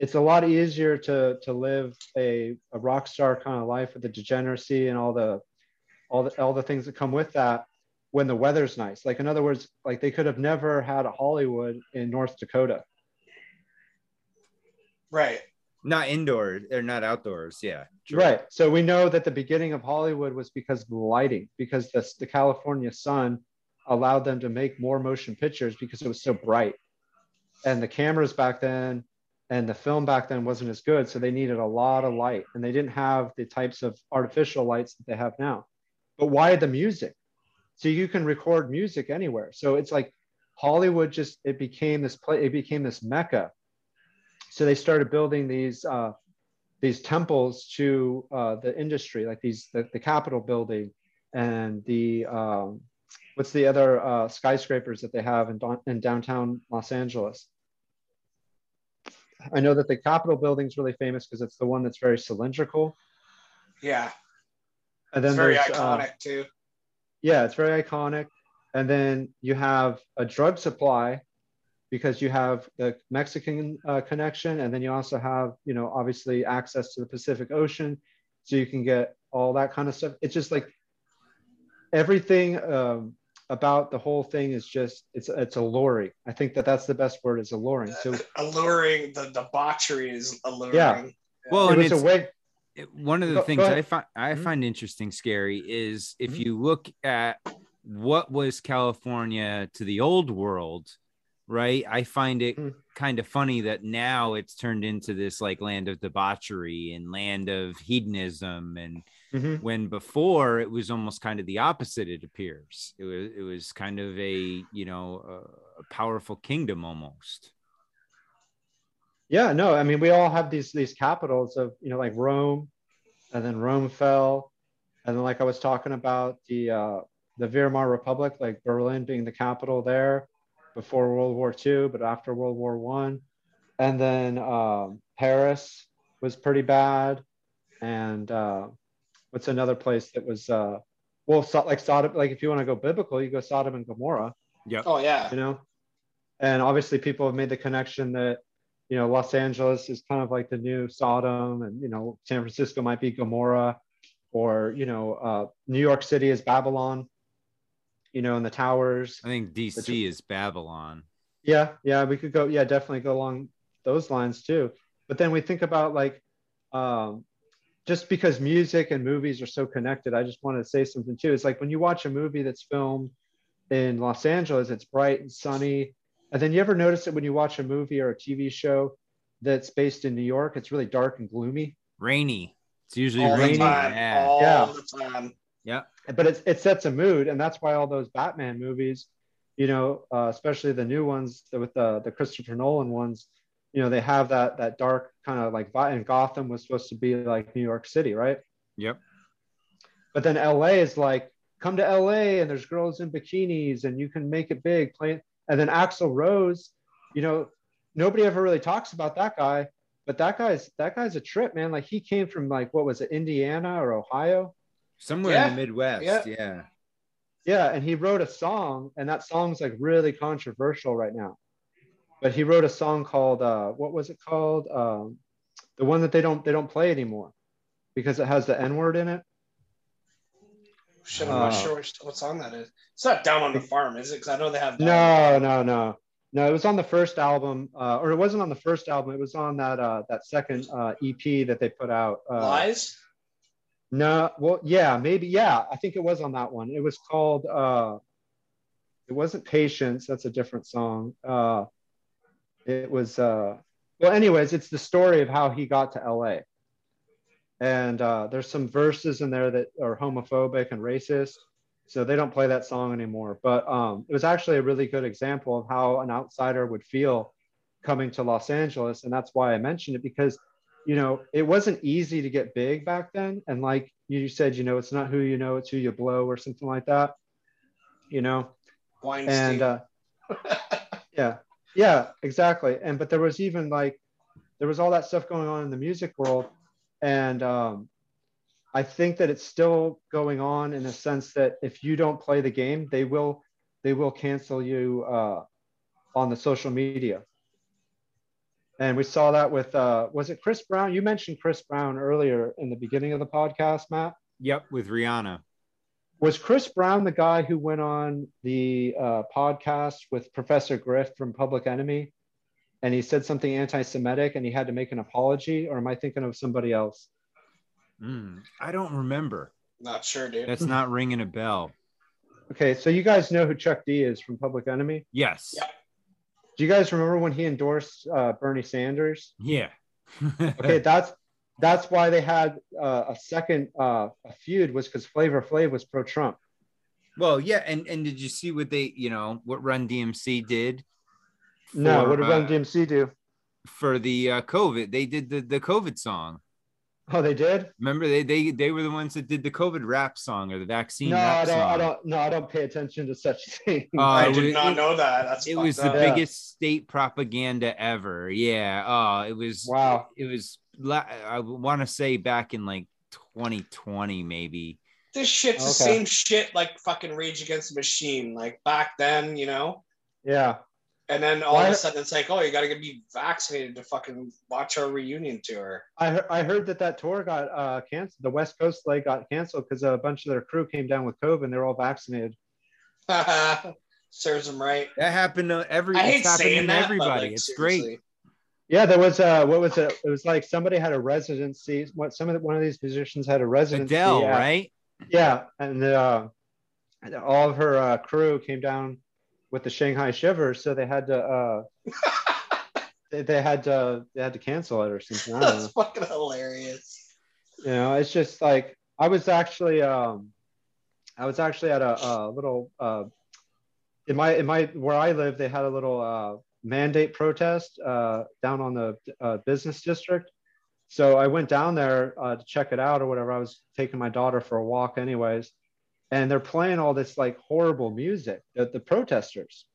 it's a lot easier to to live a, a rock star kind of life with the degeneracy and all the all the all the things that come with that when the weather's nice. Like in other words, like they could have never had a Hollywood in North Dakota. Right. Not indoors or not outdoors. Yeah. Right. So we know that the beginning of Hollywood was because of the lighting, because the, the California sun allowed them to make more motion pictures because it was so bright. And the cameras back then and the film back then wasn't as good. So they needed a lot of light and they didn't have the types of artificial lights that they have now. But why the music? So you can record music anywhere. So it's like Hollywood just, it became this play, it became this mecca. So they started building these, uh, these temples to uh, the industry, like these the, the Capitol building and the um, what's the other uh, skyscrapers that they have in, in downtown Los Angeles. I know that the Capitol building is really famous because it's the one that's very cylindrical. Yeah. And then It's very there's, uh, iconic too. yeah, it's very iconic. And then you have a drug supply because you have the Mexican uh, connection, and then you also have, you know, obviously access to the Pacific Ocean, so you can get all that kind of stuff. It's just like everything um, about the whole thing is just it's it's alluring. I think that that's the best word is alluring. So alluring. The debauchery is alluring. Yeah. Well, it and it's a way. it- one of the Go- things go I find I Mhm. find interesting, scary, is if Mhm. you look at what was California to the old world, right? I find it Mm. kind of funny that now it's turned into this like land of debauchery and land of hedonism, and Mhm. when before it was almost kind of the opposite. It appears it was it was kind of a you know a, a powerful kingdom almost. Yeah, no, I mean we all have these these capitals of you know like Rome, and then Rome fell, and then like I was talking about the uh, the Weimar Republic, like Berlin being the capital there before World War II, but after World War One, and then um, Paris was pretty bad, and uh, what's another place that was uh, well so, like Sodom, like if you want to go biblical, you go Sodom and Gomorrah. Yeah. Oh yeah. you know? And obviously people have made the connection that you know los angeles is kind of like the new sodom and you know san francisco might be gomorrah or you know uh, new york city is babylon you know in the towers I think DC is Babylon. yeah yeah we could go yeah definitely go along those lines too but then we think about like um, just because music and movies are so connected i just wanted to say something too it's like when you watch a movie that's filmed in los angeles it's bright and sunny and then you ever notice that when you watch a movie or a tv show that's based in new york it's really dark and gloomy Rainy. It's usually All the rainy. time. Yeah. All Yeah. the time. Yeah. but it, it sets a mood and that's why all those batman movies you know uh, especially the new ones with the, the christopher nolan ones you know they have that that dark kind of like and gotham was supposed to be like new york city right Yep. but then la is like come to la and there's girls in bikinis and you can make it big play and then axl rose you know nobody ever really talks about that guy but that guy's that guy's a trip man like he came from like what was it indiana or ohio Somewhere Yeah. in the Midwest. Yeah. Yeah. Yeah, and he wrote a song, and that song's like really controversial right now. But he wrote a song called uh, what was it called? Um, the one that they don't they don't play anymore because it has the N word in it. Shit, I'm not Uh, sure which, what song that is. It's not Down on the Farm, is it? Because I know they have. No, no, no, no. It was on the first album, uh, or it wasn't on the first album. It was on that uh, that second uh, EP that they put out. Uh, Lies. No, well, yeah, maybe, yeah. I think it was on that one. It was called. Uh, it wasn't Patience. That's a different song. Uh, it was. Uh, well, anyways, it's the story of how he got to LA. And uh, there's some verses in there that are homophobic and racist, so they don't play that song anymore. But um, it was actually a really good example of how an outsider would feel coming to Los Angeles, and that's why I mentioned it because you know, it wasn't easy to get big back then. And like you said, you know, it's not who you know, it's who you blow or something like that, you know? Weinstein. And uh, yeah, yeah, exactly. And, but there was even like, there was all that stuff going on in the music world. And um, I think that it's still going on in a sense that if you don't play the game, they will, they will cancel you uh, on the social media. And we saw that with, uh, was it Chris Brown? You mentioned Chris Brown earlier in the beginning of the podcast, Matt. Yep, with Rihanna. Was Chris Brown the guy who went on the uh, podcast with Professor Griff from Public Enemy? And he said something anti Semitic and he had to make an apology? Or am I thinking of somebody else? Mm, I don't remember. Not sure, dude. That's not ringing a bell. Okay, so you guys know who Chuck D is from Public Enemy? Yes. Yeah. Do you guys remember when he endorsed uh, Bernie Sanders? Yeah. Okay, that's that's why they had uh, a second uh, a feud was because Flavor Flav was pro Trump. well, yeah, and and did you see what they, you know, what Run DMC did? No, what did uh, Run DMC do? for the uh, COVID? They did the the COVID song. Oh, they did. Remember, they they they were the ones that did the COVID rap song or the vaccine No, rap I don't. song. I don't. No, I don't pay attention to such things. Uh, I did was- not it- know that. That's it fucked was the. Yeah. biggest state propaganda ever. Yeah. Oh, it was. Wow. It was. I want to say back in like 2020, maybe. This shit's the same shit like fucking Rage Against the Machine. Like back then, you know? Yeah. And then all Why- of a sudden it's like, oh, you got to get be vaccinated to fucking watch our reunion tour. I heard, I heard that that tour got uh, canceled. The West Coast leg got canceled because a bunch of their crew came down with COVID and they were all vaccinated. Serves them right. That happened to every. I hate saying to that, everybody. Like, it's seriously. great. Yeah, there was uh, what was it? It was like somebody had a residency. What some of the, one of these musicians had a residency. Adele, at- right? Yeah, and uh, all of her uh, crew came down with the Shanghai Shivers, so they had to uh, they, they had to they had to cancel it or something. That's fucking hilarious. you know it's just like i was actually um i was actually at a, a little uh in my in my where i live they had a little uh mandate protest uh down on the uh, business district so i went down there uh, to check it out or whatever i was taking my daughter for a walk anyways and they're playing all this like horrible music the, the protesters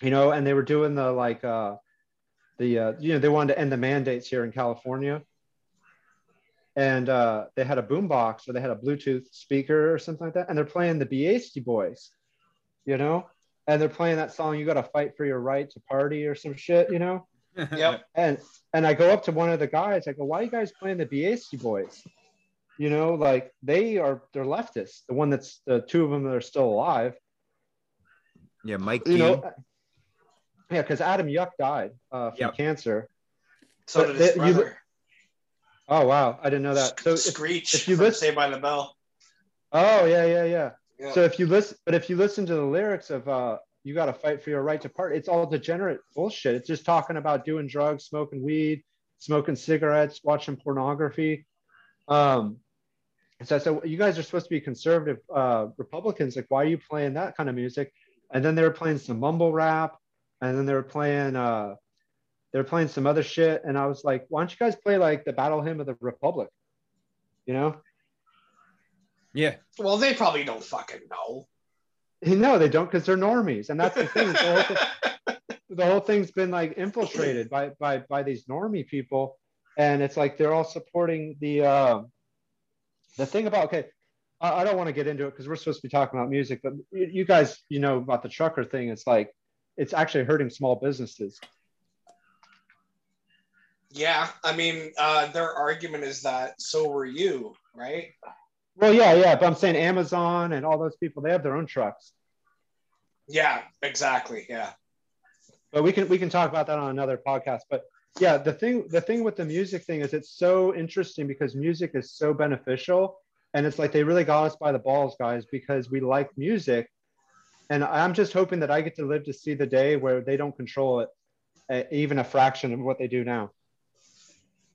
you know and they were doing the like uh the uh, you know they wanted to end the mandates here in california and uh, they had a boombox or they had a Bluetooth speaker or something like that, and they're playing the Beastie Boys, you know, and they're playing that song "You Got to Fight for Your Right to Party" or some shit, you know. Yep. And and I go up to one of the guys, I go, "Why are you guys playing the Beastie Boys?" You know, like they are they're leftists. The one that's the two of them that are still alive, Yeah, Mike. you D. know. Yeah, because Adam Yauch died uh, from Yep. cancer. So But did his they- you- Oh wow, I didn't know that. So Screech if you listen- Saved by the Bell. oh yeah, yeah, yeah. Yeah. So if you listen, but if you listen to the lyrics of uh, "You Got to Fight for Your Right to Part," it's all degenerate bullshit. It's just talking about doing drugs, smoking weed, smoking cigarettes, watching pornography. Um, so I said, you guys are supposed to be conservative uh, Republicans. Like, why are you playing that kind of music? And then they were playing some mumble rap, and then they were playing uh, they were playing some other shit. And I was like, why don't you guys play like the Battle Hymn of the Republic? You know? Yeah. well, they probably don't fucking know. No, they don't because they're normies, and that's the thing. The whole, thing the whole thing's been like infiltrated by by by these normie people, and it's like they're all supporting the uh, the thing about okay. I, I don't want to get into it because we're supposed to be talking about music, but you, you guys, you know about the trucker thing. It's like it's actually hurting small businesses. Yeah, I mean, uh, their argument is that so were you, right? Well, yeah, yeah, but I'm saying Amazon and all those people, they have their own trucks. Yeah, exactly. Yeah. But we can we can talk about that on another podcast. But yeah, the thing the thing with the music thing is it's so interesting because music is so beneficial, and it's like they really got us by the balls, guys, because we like music, and I'm just hoping that I get to live to see the day where they don't control it, uh, even a fraction of what they do now.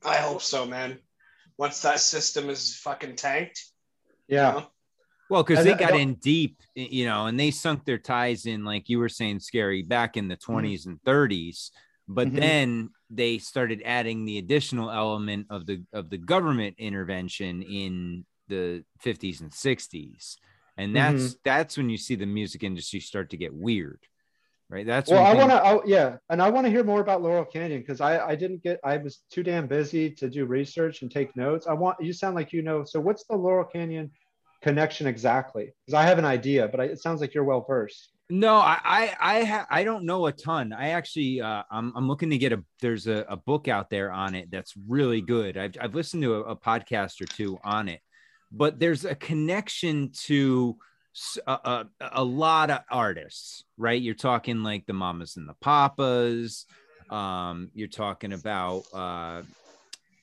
I hope so, man. Once that system is fucking tanked. Yeah. you know? Well, because they I- I got in deep, you know, and they sunk their ties in, like you were saying, scary back in the 20s and 30s. But Mhm. then they started adding the additional element of the of the government intervention in the 50s and 60s, and that's Mm-hmm. that's when you see the music industry start to get weird, right? That's Well, I want to, yeah, and I want to hear more about Laurel Canyon because I, I didn't get, I was too damn busy to do research and take notes. I want you sound like you know. So, what's the Laurel Canyon connection exactly? Because I have an idea, but I, it sounds like you're well versed. No, I I I, ha- I don't know a ton. I actually uh, I'm I'm looking to get a there's a, a book out there on it that's really good. I've I've listened to a, a podcast or two on it, but there's a connection to a lot of artists, right? You're talking like the Mamas and the Papas. Um, you're talking about uh,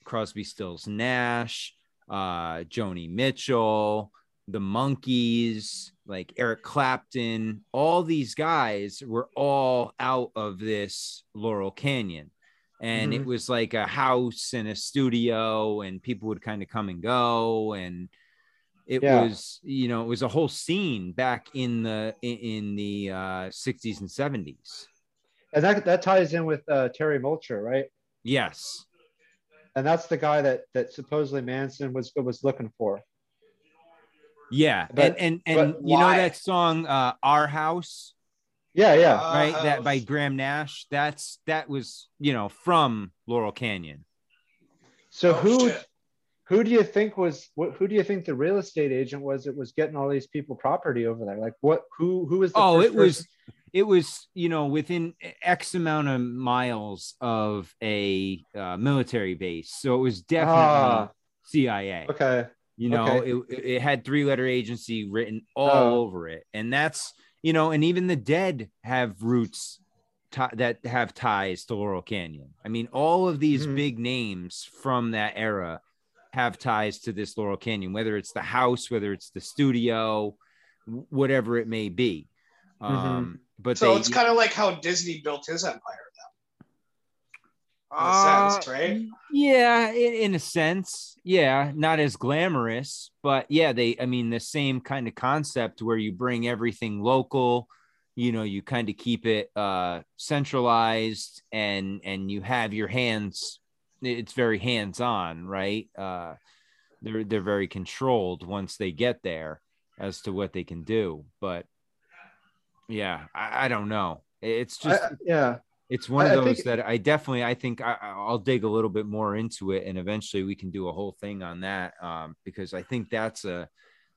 Crosby, Stills, Nash, uh, Joni Mitchell, the Monkees, like Eric Clapton, all these guys were all out of this Laurel Canyon. And it Mhm. was like a house and a studio, and people would kind of come and go. And it Yeah. was, you know, it was a whole scene back in the in, in the uh, 60s and 70s. And that, that ties in with uh, Terry Melcher, right? Yes. And that's the guy that that supposedly Manson was was looking for. Yeah. But- and and, and but you know that song, uh, Our House? Yeah, yeah. Uh, right that by graham nash that's that was you know from laurel canyon So Oh, who shit. who do you think was what? Who do you think the real estate agent was that was getting all these people property over there? Like what? Who who was? The oh first it was person- it was you know within x amount of miles of a uh, military base so it was definitely Ah. cia Okay. You know okay. it, it had three letter agency written all Oh. over it and that's you know and even the dead have roots ti- that have ties to laurel canyon i mean all of these Mhm. big names from that era have ties to this laurel canyon whether it's the house whether it's the studio whatever it may be Mhm. um but So they, it's kind of like how Disney built his empire. In a Uh, sense, right? Yeah, in, in a sense. Yeah, not as glamorous, but yeah, they I mean the same kind of concept where you bring everything local, you know, you kind of keep it uh centralized and and you have your hands it's very hands-on, right? Uh they're they're very controlled once they get there as to what they can do, but yeah, I, I don't know. It's just I- yeah. It's one I- of I those think- that I definitely I think I, I'll dig a little bit more into it, and eventually we can do a whole thing on that um, because I think that's a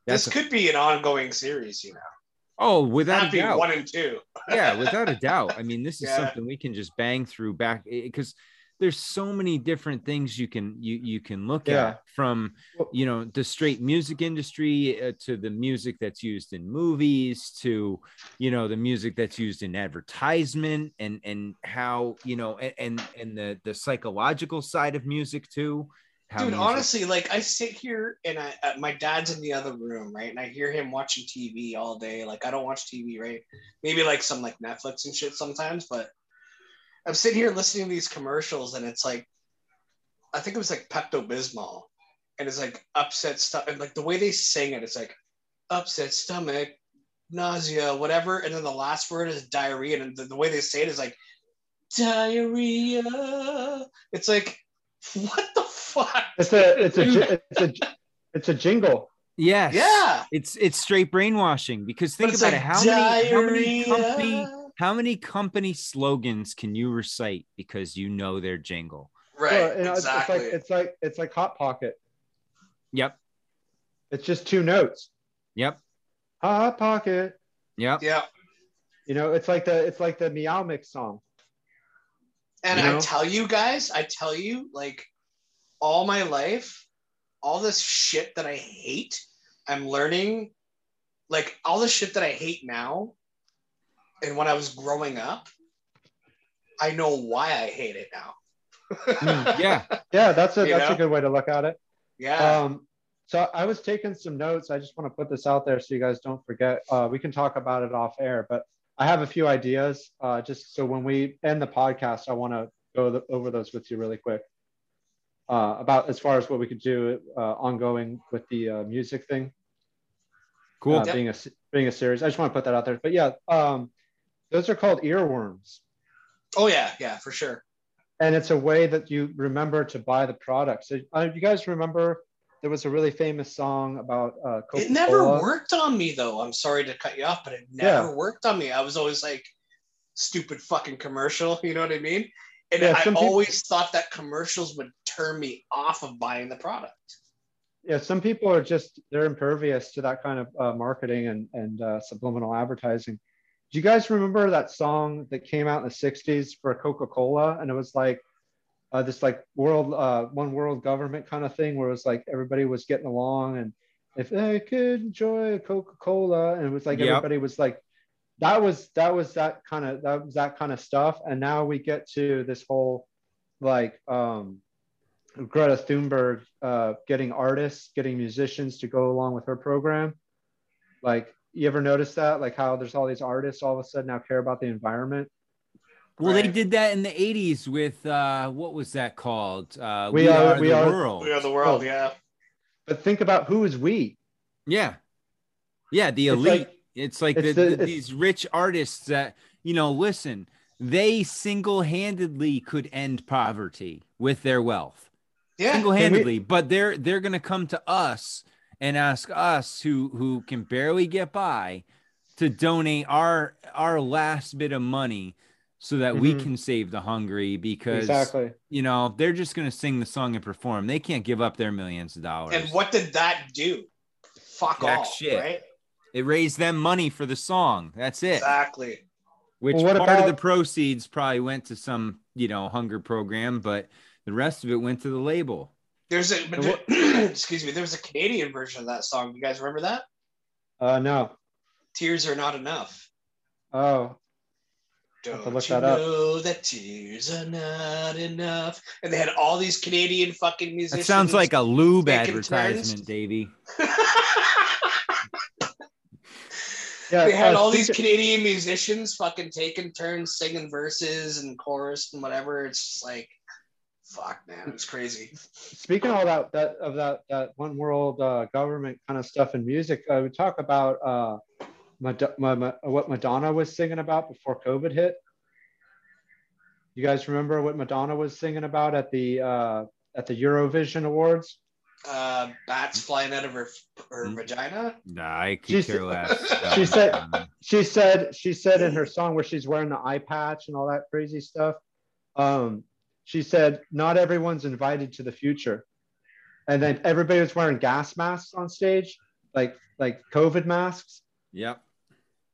that's This a, could be an ongoing series, you know. oh without a doubt one and two. yeah without a doubt I mean this is Yeah. something we can just bang through back because there's so many different things you can you you can look Yeah. at from you know the straight music industry uh, to the music that's used in movies to you know the music that's used in advertisement and and how you know and and, and the the psychological side of music too how Dude, music- honestly, like I sit here and I, uh, my dad's in the other room, right? And I hear him watching TV all day. Like I don't watch TV, right? Maybe like some like Netflix and shit sometimes, but I'm sitting here listening to these commercials and it's like, I think it was like Pepto Bismol, and it's like upset stuff, and like the way they sing it, it's like upset stomach, nausea, whatever, and then the last word is diarrhea, and the, the way they say it is like diarrhea. It's like, what the fuck? It's a it's a ji- it's a it's a jingle. yes Yeah. it's it's straight brainwashing because think But about like it how many how many diarrhea. company how many company slogans can you recite because you know their jingle Right. Well, you it's- exactly. It's like it's like it's like hot pocket. yep It's just two notes. yep Hot pocket. yep yeah. You know, it's like the it's like the Meow Mix song. And You know? I tell you guys, I tell you, like all my life, all this shit that I hate I'm learning like all the shit that I hate now and when I was growing up, I know why I hate it now. Mm, yeah. Yeah, that's a You that's know? a good way to look at it. Yeah. Um, so I was taking some notes. I just want to put this out there so you guys don't forget. Uh, we can talk about it off air, but I have a few ideas. Uh, just so when we end the podcast, I want to go th- over those with you really quick. Uh, about as far as what we could do uh, ongoing with the uh, music thing, Cool. uh, being a s- being a series. I just want to put that out there. But yeah, um, those are called earworms, oh yeah, yeah, for sure. and it's a way that you remember to buy the product. So uh, you guys remember there was a really famous song about uh, Coca-Cola. It never worked on me though. I'm sorry to cut you off, but it never Yeah. worked on me. I was always like, stupid fucking commercial. You know what I mean? And Yeah, I people- always thought that commercials would turn me off of buying the product. yeah some people are just they're impervious to that kind of uh, marketing and and uh, subliminal advertising do you guys remember that song that came out in the 60s for coca-cola and it was like uh, this like world uh, one world government kind of thing where it was like everybody was getting along and if they could enjoy a coca-cola and it was like Yep. everybody was like that was that was that kind of that was that kind of stuff and now we get to this whole like um Greta Thunberg uh, getting artists, getting musicians to go along with her program. Like, you ever notice that? Like, how there's all these artists all of a sudden now care about the environment? Well, they did that in the 80s with uh what was that called? Uh We We, Are- Are, We the Are- World. We are the world, Oh. yeah. But think about who is we? Yeah. Yeah, the It's elite. like- it's like it's the, the- the- it's- these rich artists that, you know, listen, they single-handedly could end poverty with their wealth. Yeah. Single-handedly, but they're they're going to come to us and ask us who who can barely get by to donate our our last bit of money so that we Mhm. can save the hungry because Exactly. you know they're just going to sing the song and perform. They can't give up their millions of dollars. And what did that do? Fuck Jack all, shit. right? It raised them money for the song. That's it. Exactly. Which Well, what part of the proceeds probably went to some, you know, hunger program, but the rest of it went to the label. There's a what- excuse me. There was a Canadian version of that song. You guys remember that? Uh, no. Tears are not enough. Oh, Don't to look you that up. know that tears are not enough? And they had all these Canadian fucking musicians. sounds like a lube advertisement, turns. Davey. yeah. they had uh, all these Canadian musicians fucking taking turns singing verses and chorus and whatever. It's just like, fuck, man, it's crazy. speaking of all that, that of that that one world uh, government kind of stuff in music, uh, we talk about uh, Mad- Ma- Ma- what Madonna was singing about before COVID hit. You guys remember what Madonna was singing about at the uh, at the Eurovision Awards? Uh, bats flying out of her her Hmm. vagina. Nah, I She could care less. she said- She said she said in her song where she's wearing the eye patch and all that crazy stuff. Um, she said not everyone's invited to the future, and then everybody was wearing gas masks on stage, like like COVID masks. Yep.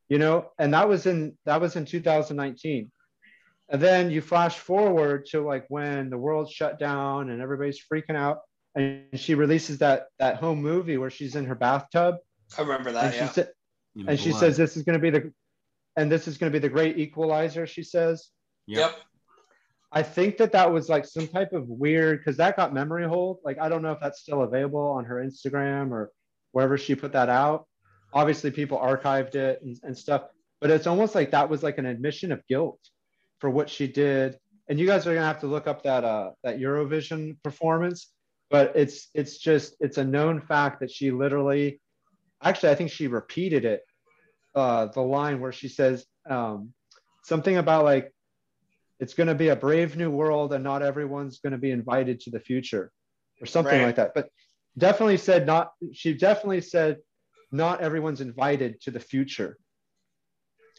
you know and that was in that was in 2019 and then you flash forward to like when the world shut down and everybody's freaking out and she releases that that home movie where she's in her bathtub I remember and that. she Yeah. said and she says this is going to be the and this is going to be the great equalizer she says Yep. I think that that was like some type of weird because that got memory hold. Like i don't know if that's still available on her instagram or wherever she put that out. Obviously people archived it and, and stuff but it's almost like that was like an admission of guilt for what she did. And you guys are to have to look up that uh that eurovision performance but it's it's just it's a known fact that she literally actually i think she repeated it uh the line where she says um something about like it's going to be a brave new world and not everyone's going to be invited to the future or something Right. like that. But definitely said not she definitely said not everyone's invited to the future.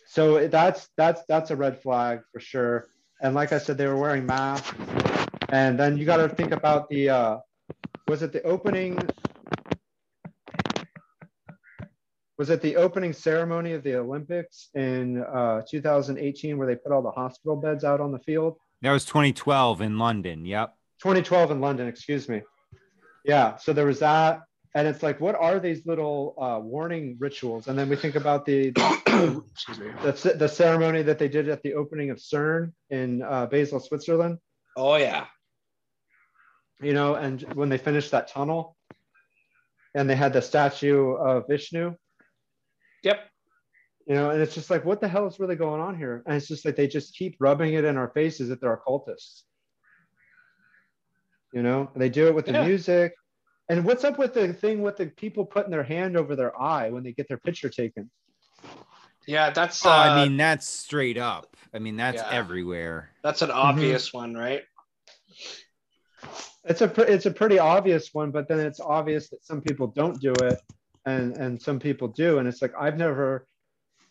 So that's that's that's a red flag for sure. And like i said they were wearing masks. And then you got to think about the uh was it the opening was it the opening ceremony of the olympics in uh 2018 where they put all the hospital beds out on the field That was 2012 in London. Yep. 2012 in london excuse me yeah so there was that and it's like, what are these little uh, warning rituals? And then we think about the Excuse me. the, the ceremony that they did at the opening of CERN in uh, Basel, Switzerland. Oh yeah. You know, and when they finished that tunnel, and they had the statue of Vishnu. Yep. You know, and it's just like, what the hell is really going on here? And it's just like they just keep rubbing it in our faces that they're occultists. You know, they do it with the Yeah. music. And what's up with the thing with the people putting their hand over their eye when they get their picture taken? Yeah, that's Oh, uh, I mean, that's straight up. I mean, that's Yeah. everywhere. that's an obvious one, right? It's a pre- it's a pretty obvious one, but then it's obvious that some people don't do it, and and some people do, and it's like I've never,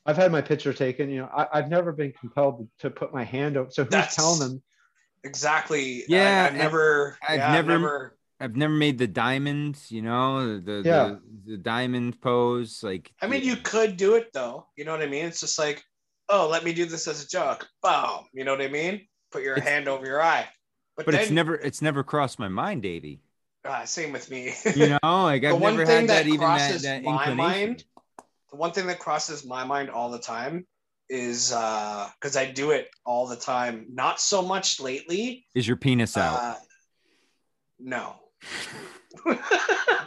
I've had my picture taken. You know, I, I've never been compelled to put my hand over. So who's That's- telling them? Exactly. Yeah, I, have never. I've yeah, never- never. I've never made the diamond, you know, the the, Yeah. the, the diamond pose. Like, I mean, you could do it though. You know what I mean? It's just like, oh, let me do this as a joke. Boom. You know what I mean? Put your It's- hand over your eye. But, but then, it's never it's never crossed my mind, Davey. Ah, same with me. You know, like I've one never thing had that, that even that, crosses that my inclination. mind, the one thing that crosses my mind all the time is uh because I do it all the time. Not so much lately. Is your penis out? Uh, no.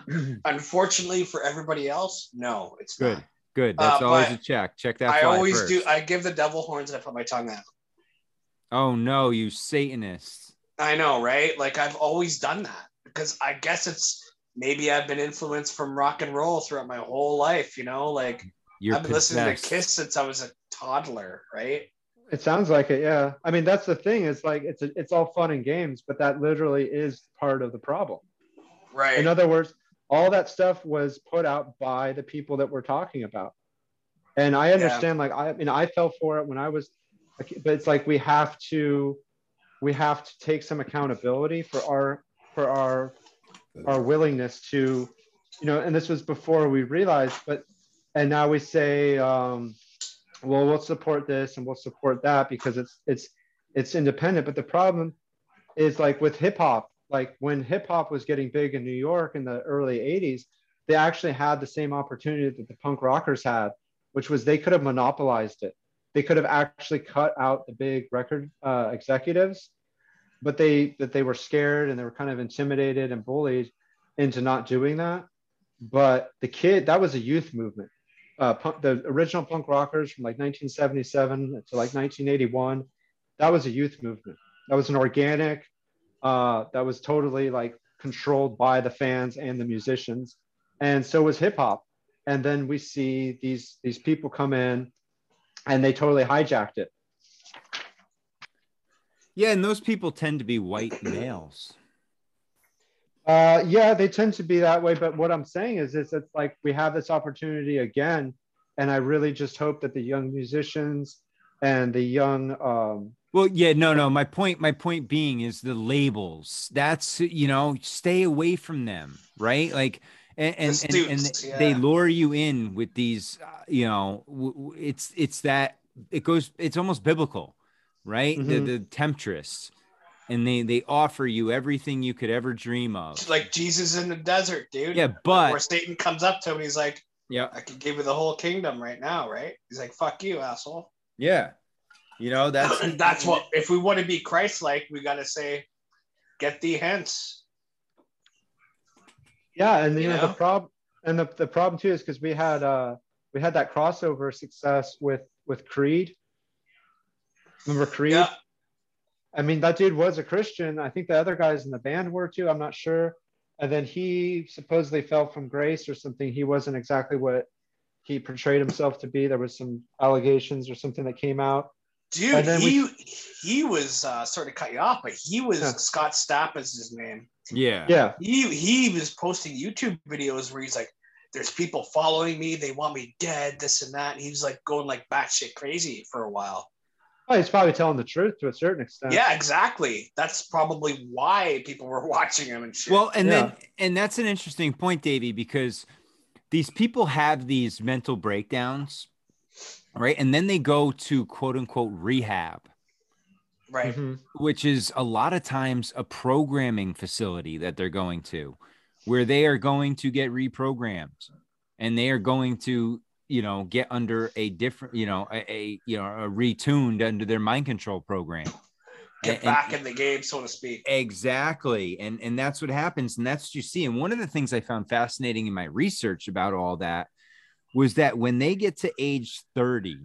Unfortunately for everybody else, no, it's Good. not. Good. That's uh, always a check. Check that. I always first. do. I give the devil horns and I put my tongue out. Oh no, you Satanist. I know, right? Like I've always done that because I guess it's maybe I've been influenced from rock and roll throughout my whole life. You know, like You're I've been listening to. Kiss since I was a toddler, right? It sounds like it, yeah. I mean, that's the thing. It's like it's a, it's all fun and games, but that literally is part of the problem. Right. In other words, all that stuff was put out by the people that we're talking about. And I understand, like I, I mean, I fell for it when I was, but it's like we have to, we have to take some accountability for our for our our willingness to, you know. And this was before we realized, but and now we say, um, well, we'll support this and we'll support that because it's it's it's independent. But the problem is like with hip hop, like when hip hop was getting big in New York in the early 80s, they actually had the same opportunity that the punk rockers had, which was they could have monopolized it. They could have actually cut out the big record uh, executives, but they that they were scared and they were kind of intimidated and bullied into not doing that. But the kid, that was a youth movement. Uh, punk, the original punk rockers from like 1977 to like 1981, that was a youth movement. That was an organic, uh, that was totally like controlled by the fans and the musicians, and so was hip hop. And then we see these these people come in, and they totally hijacked it. Yeah, and those people tend to be white males. Uh, yeah, they tend to be that way. But what I'm saying is, is it's like we have this opportunity again, and I really just hope that the young musicians and the young um, Well, yeah, no, no. My point, my point being is the labels. That's you know, stay away from them, right? Like, and and, The and, and suits, they lure you in with these. Uh, you know, w- w- it's it's that it goes. It's almost biblical, right? The Mhm. the temptress, and they they offer you everything you could ever dream of. It's like Jesus in the desert, dude. Yeah, where but Satan comes up to him, he's like, yeah, "I could give you the whole kingdom right now, right?" He's like, "Fuck you, asshole." yeah, you know that's That's what. If we want to be Christ-like, we got to say, "Get thee hence." Yeah, and you, You know, know? the problem and the, the problem too is because we had uh we had that crossover success with with Creed. Remember Creed? Yeah. I mean, that dude was a Christian. I think the other guys in the band were too. I'm not sure. And then he supposedly fell from grace or something. He wasn't exactly what he portrayed himself to be. There was some allegations or something that came out. Dude, And then he he was uh, sorry to cut you off, but he was Yeah. Scott Stapp is his name. yeah, Yeah, He he was posting YouTube videos where he's like, "There's people following me. They want me dead. This and that." And he was like going like batshit crazy for a while. Oh, he's probably telling the truth to a certain extent. Yeah, exactly. That's probably why people were watching him and shit. Well, and then and that's an interesting point, Davey, because these people have these mental breakdowns, right? And then they go to quote unquote rehab, right. Mhm. which is a lot of times a programming facility that they're going to, where they are going to get reprogrammed and they are going to you know get under a different you know a, a you know a retuned under their mind control program Get And- back and- in the game, so to speak. exactly and and that's what happens and that's what you see and one of the things i found fascinating in my research about all that was that when they get to age 30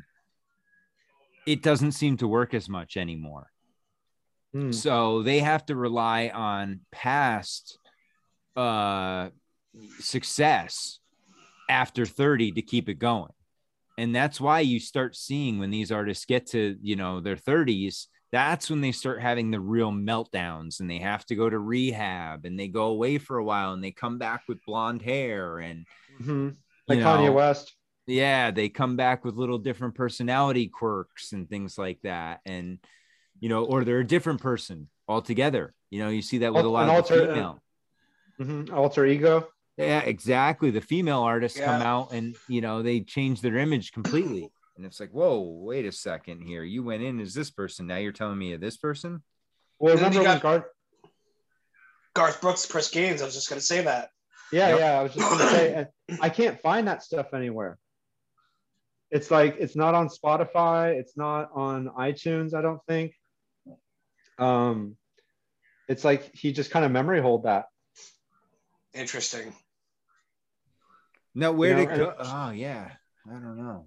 it doesn't seem to work as much anymore Hmm. so they have to rely on past uh success after 30 to keep it going and that's why you start seeing when these artists get to you know their 30s that's when they start having the real meltdowns and they have to go to rehab and they go away for a while and they come back with blonde hair and Mhm. Like you Kanye West. yeah they come back with little different personality quirks and things like that and you know or they're a different person altogether you know you see that with a lot an of alter- uh, female Mhm. Alter ego. Yeah exactly the female artists come out and you know they change their image completely and it's like whoa wait a second here you went in as this person now you're telling me you're this person Well, And then remember you got- Garth? Garth Brooks, Chris Gaines. I was just gonna say that. Yeah, Yep. yeah. I was just gonna say, I can't find that stuff anywhere. It's like it's not on Spotify. It's not on iTunes. I don't think. Um, it's like he just kind of memory hold that. Interesting. no where You did know, it go oh yeah i don't know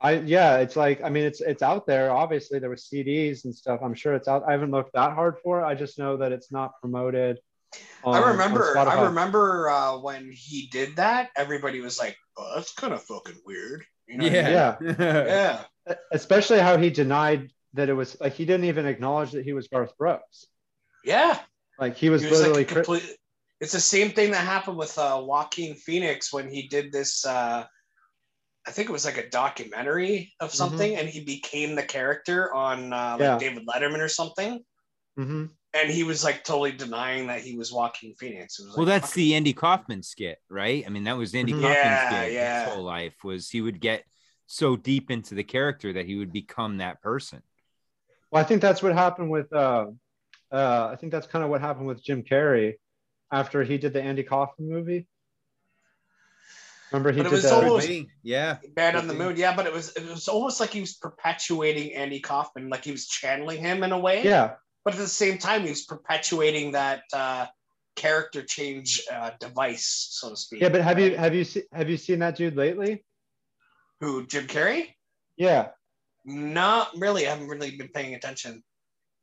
I yeah, it's like I mean it's it's out there. Obviously, there were CDs and stuff. I'm sure it's out. I haven't looked that hard for it. I just know that it's not promoted. on- I on remember. I remember uh, when he did that. Everybody was like, "Oh, that's kind of fucking weird." You know what I mean? Yeah. Yeah. especially how he denied that it was like he didn't even acknowledge that he was Garth Brooks. Yeah. Like he was, He was literally like a complete. It's the same thing that happened with uh, Joaquin Phoenix when he did this. Uh, I think it was like a documentary of something, and he became the character on uh, like Yeah. David Letterman or something. hmm And he was like totally denying that he was Joaquin Phoenix. It was like, well that's the andy kaufman skit right i mean that was andy Mhm. kaufman's Yeah, skit yeah. his whole life was he would get so deep into the character that he would become that person Well, I think that's what happened with. Uh, uh, I think that's kind of what happened with Jim Carrey after he did the Andy Kaufman movie. Remember he But it did was the almost- yeah Man on the Moon. Yeah, but it was it was almost like he was perpetuating Andy Kaufman, like he was channeling him in a way. yeah But at the same time, he was perpetuating that uh, character change uh, device, so to speak. yeah. But have you have you se- have you seen that dude lately? Who Jim Carrey? Yeah, Not really. I haven't really been paying attention.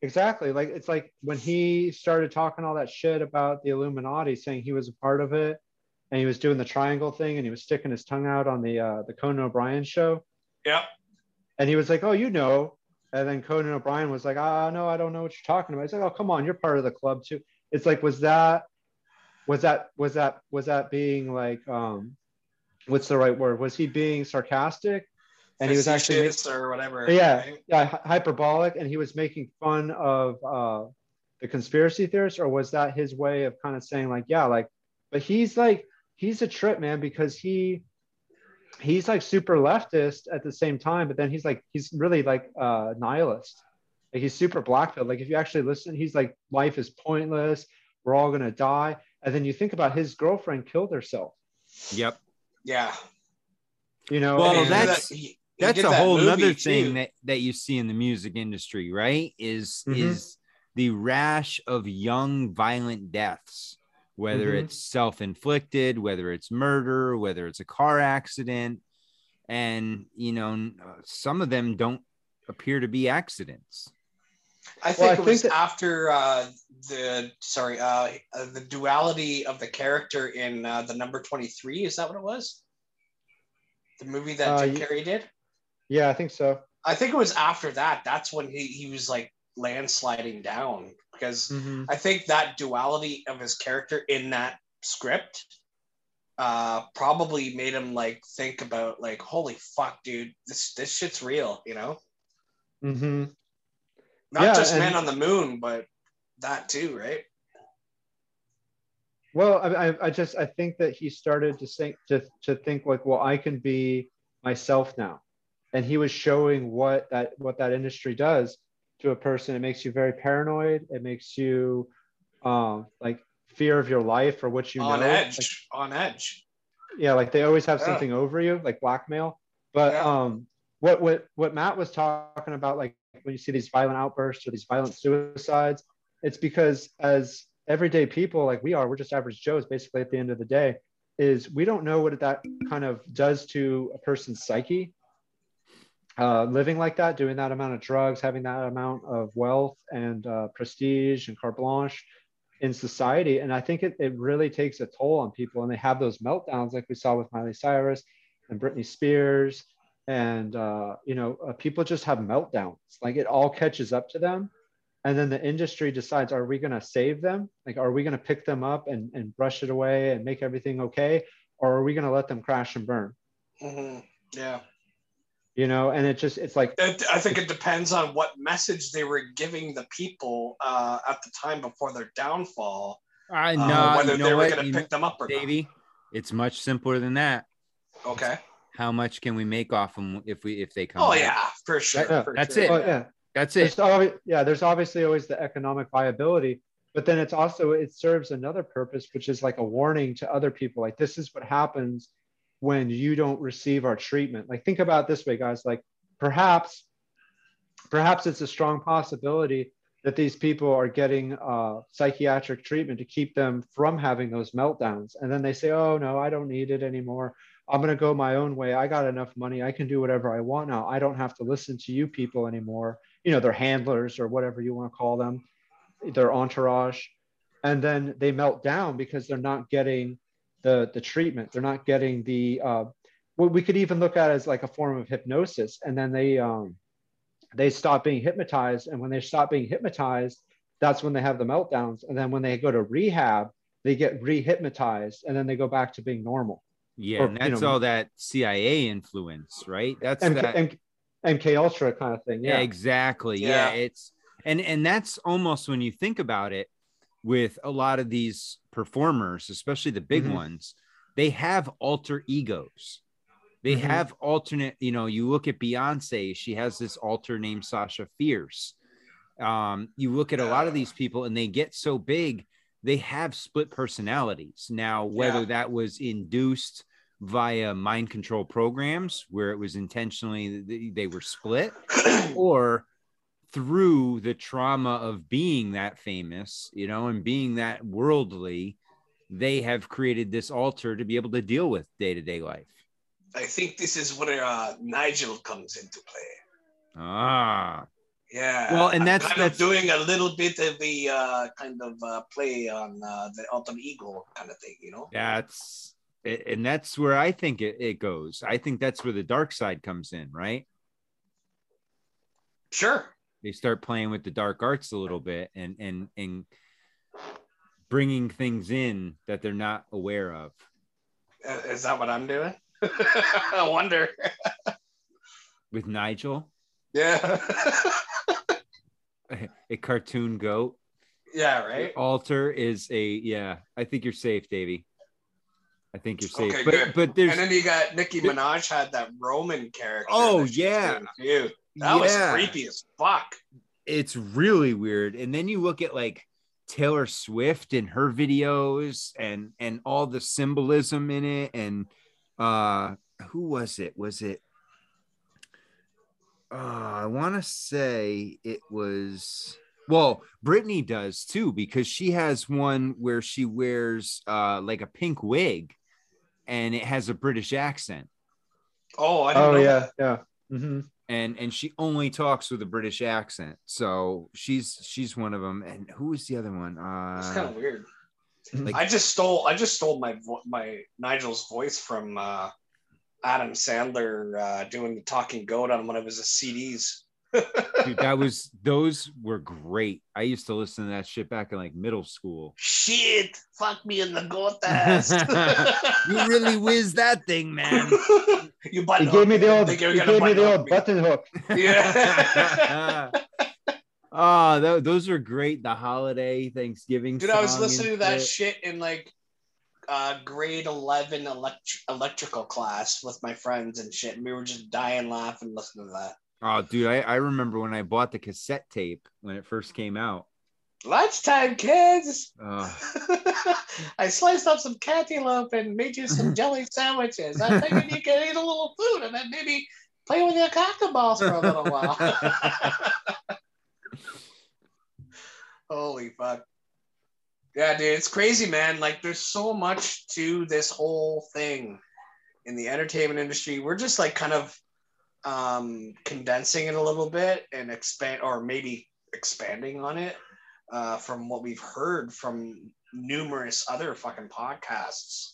Exactly. Like it's like when he started talking all that shit about the Illuminati, saying he was a part of it, and he was doing the triangle thing, and he was sticking his tongue out on the uh, the Conan O'Brien show. Yeah. And he was like, "Oh, you know." And then Conan O'Brien was like, "Ah, no, I don't know what you're talking about." He's like, "Oh, come on, you're part of the club too." It's like, was that, was that, was that, was that being like, um, what's the right word? Was he being sarcastic? And he was actually, Facetious or whatever. Yeah. right? yeah, hyperbolic, and he was making fun of uh, the conspiracy theorists, or was that his way of kind of saying like, yeah, like, but he's like, he's a trip, man, because he he's like super leftist at the same time, but then he's like he's really like uh nihilist. Like he's super blackpilled. Like if you actually listen, he's like life is pointless. We're all gonna die. And then you think about his girlfriend killed herself. yep Yeah. You know, Well, And he and- did that's- that- he- he that's a that whole other nother too. thing that that you see in the music industry right is Mhm. is the rash of young violent deaths whether Mhm. it's self-inflicted whether it's murder whether it's a car accident and you know uh, some of them don't appear to be accidents I think Well, I it was that- after uh, the sorry uh, uh, the duality of the character in uh, the number twenty three. Is that what it was? The movie that Uh, Jim Carrey did. Yeah, I think so. I think it was after that. That's when he he was like landsliding down because Mhm. I think that duality of his character in that script uh probably made him like think about like holy fuck dude this this shit's real you know Mm-hmm. not Yeah, just and- man on the moon but that too right Well, I, I, I just I think that he started to think to to think like, well, I can be myself now, and he was showing what that what that industry does to a person. It makes you very paranoid. It makes you um, like fear of your life or what you on know. edge, Like, on edge. yeah, like they always have Yeah. something over you, like blackmail. But Yeah. um, what what what Matt was talking about, like when you see these violent outbursts or these violent suicides, it's because as everyday people like we are, we're just average Joes. Basically, at the end of the day, is we don't know what that kind of does to a person's psyche. Uh, living like that, doing that amount of drugs, having that amount of wealth and uh, prestige and carte blanche in society. And I think it, it really takes a toll on people. And they have those meltdowns like we saw with Miley Cyrus and Britney Spears. And, uh, you know, uh, people just have meltdowns. Like it all catches up to them. And then the industry decides, are we going to save them? Like, are we going to pick them up and, and brush it away and make everything okay? Or are we going to let them crash and burn? hmm Yeah. You know, and it just, it's like, It, I think it depends on what message they were giving the people uh, at the time before their downfall, I uh, know whether you they know were going to pick them up or Davey. It's much simpler than that. not. Okay. How much can we make off them if we if they come? Oh back? yeah, for sure. Yeah, for that's sure. it. well, yeah, that's there's it. always, yeah there's obviously always the economic viability but then it's also it serves another purpose which is like a warning to other people like this is what happens when you don't receive our treatment. Like think about this way guys like perhaps perhaps it's a strong possibility that these people are getting uh, psychiatric treatment to keep them from having those meltdowns. And then they say oh no i don't need it anymore. I'm going to go my own way. I got enough money. I can do whatever i want now. I don't have to listen to you people anymore. You know, their handlers or whatever you want to call them, their entourage. And then they melt down because they're not getting the, the treatment. They're not getting the, uh, what we could even look at as like a form of hypnosis. And then they, um, they stop being hypnotized. And when they stop being hypnotized, that's when they have the meltdowns. And then when they go to rehab, they get re-hypnotized and then they go back to being normal. Yeah, or, and you that's know- all that CIA influence, right? That's MK, that. MK, MK Ultra kind of thing. yeah. Yeah. exactly. Yeah. Yeah. it's and and that's almost when you think about it, with a lot of these performers, especially the big Mhm. ones, they have alter egos. They Mhm. have alternate. You know, you look at Beyonce; she has this alter named Sasha Fierce. Um, you look at a lot of these people, and they get so big, they have split personalities. Now, whether Yeah. that was induced via mind control programs where it was intentionally they were split or through the trauma of being that famous you know and being that worldly they have created this alter to be able to deal with day-to-day life I think this is where uh, Nigel comes into play. ah Yeah. Well, and I'm that's- kind that's- of doing a little bit of the uh, kind of uh, play on uh, the alter ego kind of thing, you know. that's and that's where i think it, it goes i think that's where the dark side comes in right Sure. They start playing with the dark arts a little bit and and and bringing things in that they're not aware of Is that what I'm doing? I wonder. with nigel Yeah. a cartoon goat yeah. Right. altar is a yeah i think you're safe davey i think you're safe Okay, but good. but there's And then you got Nicki Minaj had that Roman character. Oh, yeah. Was yeah. That was creepy as fuck. it's really weird and then you look at like taylor swift and her videos and and all the symbolism in it and uh who was it was it uh i want to say it was well britney does too because she has one where she wears uh like a pink wig and it has a british accent Oh, I didn't Oh know yeah, that. yeah. hmm and and she only talks with a British accent. So she's she's one of them. And who is the other one? Uh, It's kind of weird. like I just stole I just stole my vo- my Nigel's voice from uh, Adam Sandler uh, doing the talking goat on one of his CDs. Dude, that was those were great. I used to listen to that shit back in like middle school. Shit, fuck me in the goat ass. You really whiz that thing, man. you He gave me the old. You're gave me the old me. button hook. Yeah. oh, tho- those are great. The holiday Thanksgiving. Dude, I was listening to that shit. shit in like uh, grade 11 elect- electrical class with my friends and shit. And we were just dying laughing listening to that. Oh, dude, I, I remember when I bought the cassette tape when it first came out. Lunchtime, kids. Uh, I sliced up some cantaloupe and made you some jelly sandwiches. I figured you could eat a little food and then maybe play with your cocker balls for a little while. Holy fuck. Yeah, dude, it's crazy, man. Like, there's so much to this whole thing in the entertainment industry. We're just like kind of um, condensing it a little bit and expand, or maybe expanding on it uh, from what we've heard from numerous other fucking podcasts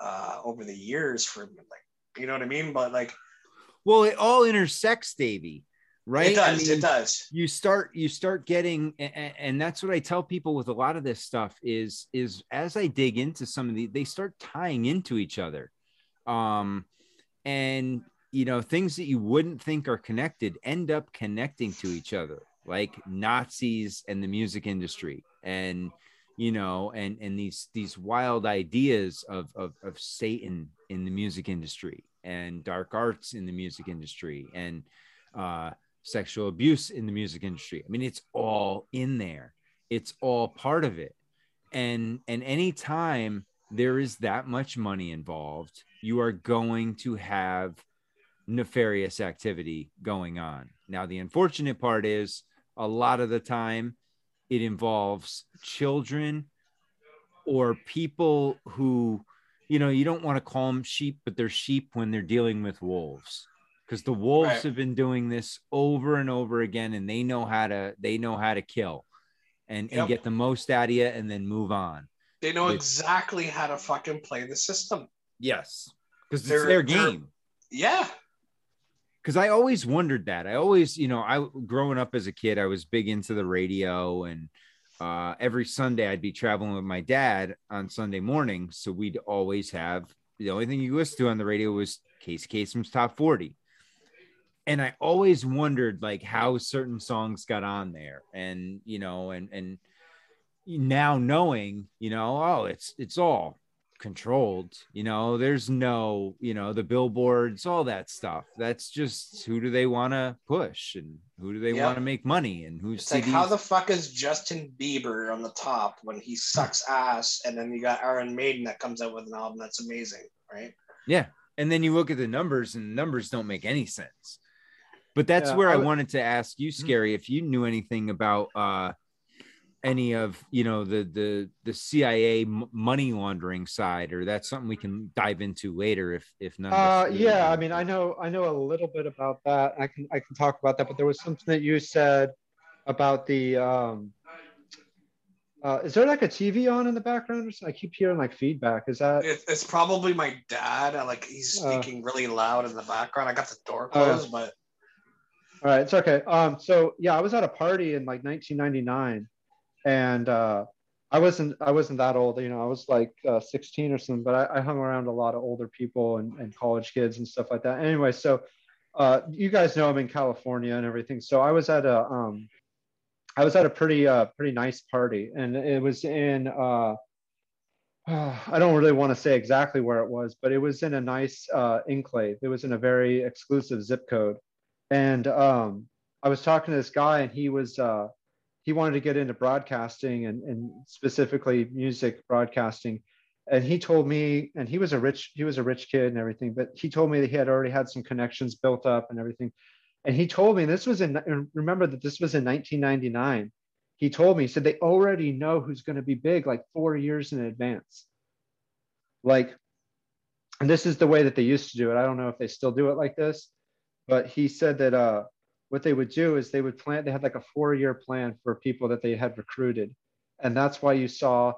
uh, over the years. For like, you know what I mean? But like, well, it all intersects, Davey. Right? it I does. mean, it does. you start you start getting a- a- and that's what i tell people with a lot of this stuff is is as i dig into some of the they start tying into each other um and you know things that you wouldn't think are connected end up connecting to each other like nazis and the music industry and you know and and these these wild ideas of of, of satan in the music industry and dark arts in the music industry and uh sexual abuse in the music industry. I mean, it's all in there. It's all part of it. And and anytime there is that much money involved, you are going to have nefarious activity going on. Now, the unfortunate part is a lot of the time it involves children or people who, you know, you don't want to call them sheep, but they're sheep when they're dealing with wolves because the wolves Right. have been doing this over and over again and they know how to they know how to kill and, and get the most out of you and then move on They know It's- exactly how to fucking play the system. yes because it's their game Yeah. Because i always wondered that i always you know i growing up as a kid i was big into the radio and uh, every sunday i'd be traveling with my dad on sunday morning so we'd always have the only thing you listen to on the radio was casey Kasem's top 40 and i always wondered like how certain songs got on there and you know and and now knowing you know oh it's it's all controlled you know there's no you know the billboards all that stuff that's just who do they want to push and who do they Yeah. want to make money and who's like how the fuck is Justin Bieber on the top when he sucks ass, and then you got Iron Maiden that comes out with an album that's amazing, right? yeah and then you look at the numbers and the numbers don't make any sense but that's Yeah, where I i wanted to ask you scary if you knew anything about uh any of you know the the the cia money laundering side or that's something we can dive into later if if none Uh, yeah. I mean, I know, I know a little bit about that. I can, I can talk about that. But there was something that you said about the. Um, uh, is there like a TV on in the background? Or something? I keep hearing like feedback. Is that? It, it's probably my dad. I, Like he's Uh. speaking really loud in the background. I got the door Oh, yeah. closed, but All right, it's okay. Um, so yeah, I was at a party in like 1999, and uh, I wasn't I wasn't that old. You know, I was like uh, 16 or something. But I, I hung around a lot of older people and, and college kids and stuff like that. Anyway, so uh, you guys know I'm in California and everything. So I was at a um, I was at a pretty uh, pretty nice party, and it was in uh, I don't really want to say exactly where it was, but it was in a nice uh, enclave. It was in a very exclusive zip code and um, I was talking to this guy, and he was uh, he wanted to get into broadcasting and, and specifically music broadcasting. And he told me, and he was a rich he was a rich kid and everything, but he told me that he had already had some connections built up and everything. And he told me this was in remember that this was in 1999. He told me he said they already know who's going to be big like four years in advance. Like, and this is the way that they used to do it. I don't know if they still do it like this, but he said that uh, what they would do is they would plan they had like a four-year plan for people that they had recruited. And that's why you saw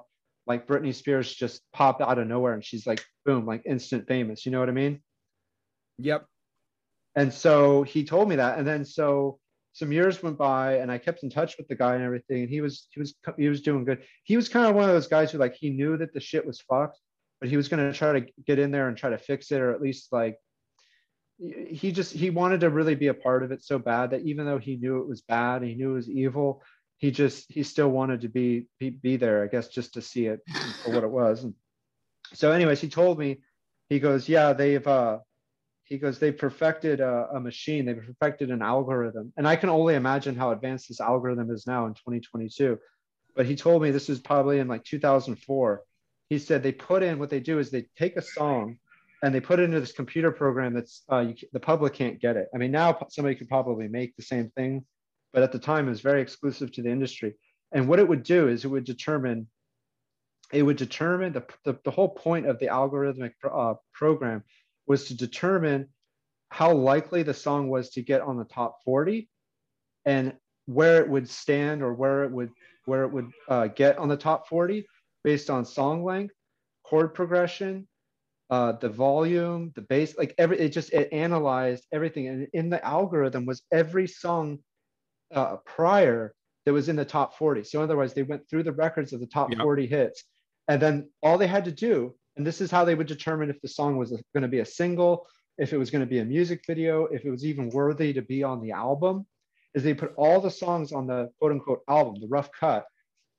like britney spears just pop out of nowhere and she's like boom like instant famous. You know what i mean? Yep. And so he told me that. And then so some years went by and i kept in touch with the guy and everything. And he was he was he was doing good. He was kind of one of those guys who like he knew that the shit was fucked but he was going to try to get in there and try to fix it or at least like he just he wanted to really be a part of it so bad that even though he knew it was bad he knew it was evil he just he still wanted to be be, be there i guess just to see it for what it was. And so anyways he told me he goes yeah they've uh he goes they perfected a, a machine they perfected an algorithm. And i can only imagine how advanced this algorithm is now in 2022 but he told me this was probably in like 2004. He said they put in what they do is they take a song and they put it into this computer program that's uh, you, the public can't get it. I mean, now somebody could probably make the same thing, but at the time it was very exclusive to the industry. And what it would do is it would determine, it would determine the, the, the whole point of the algorithmic uh, program was to determine how likely the song was to get on the top 40 and where it would stand or where it would where it would uh, get on the top 40 based on song length chord progression uh, the volume the bass like every it just it analyzed everything. And in the algorithm was every song uh, prior that was in the top 40 so otherwise they went through the records of the top Yep. 40 hits. And then all they had to do and this is how they would determine if the song was going to be a single if it was going to be a music video if it was even worthy to be on the album is they put all the songs on the quote unquote album the rough cut.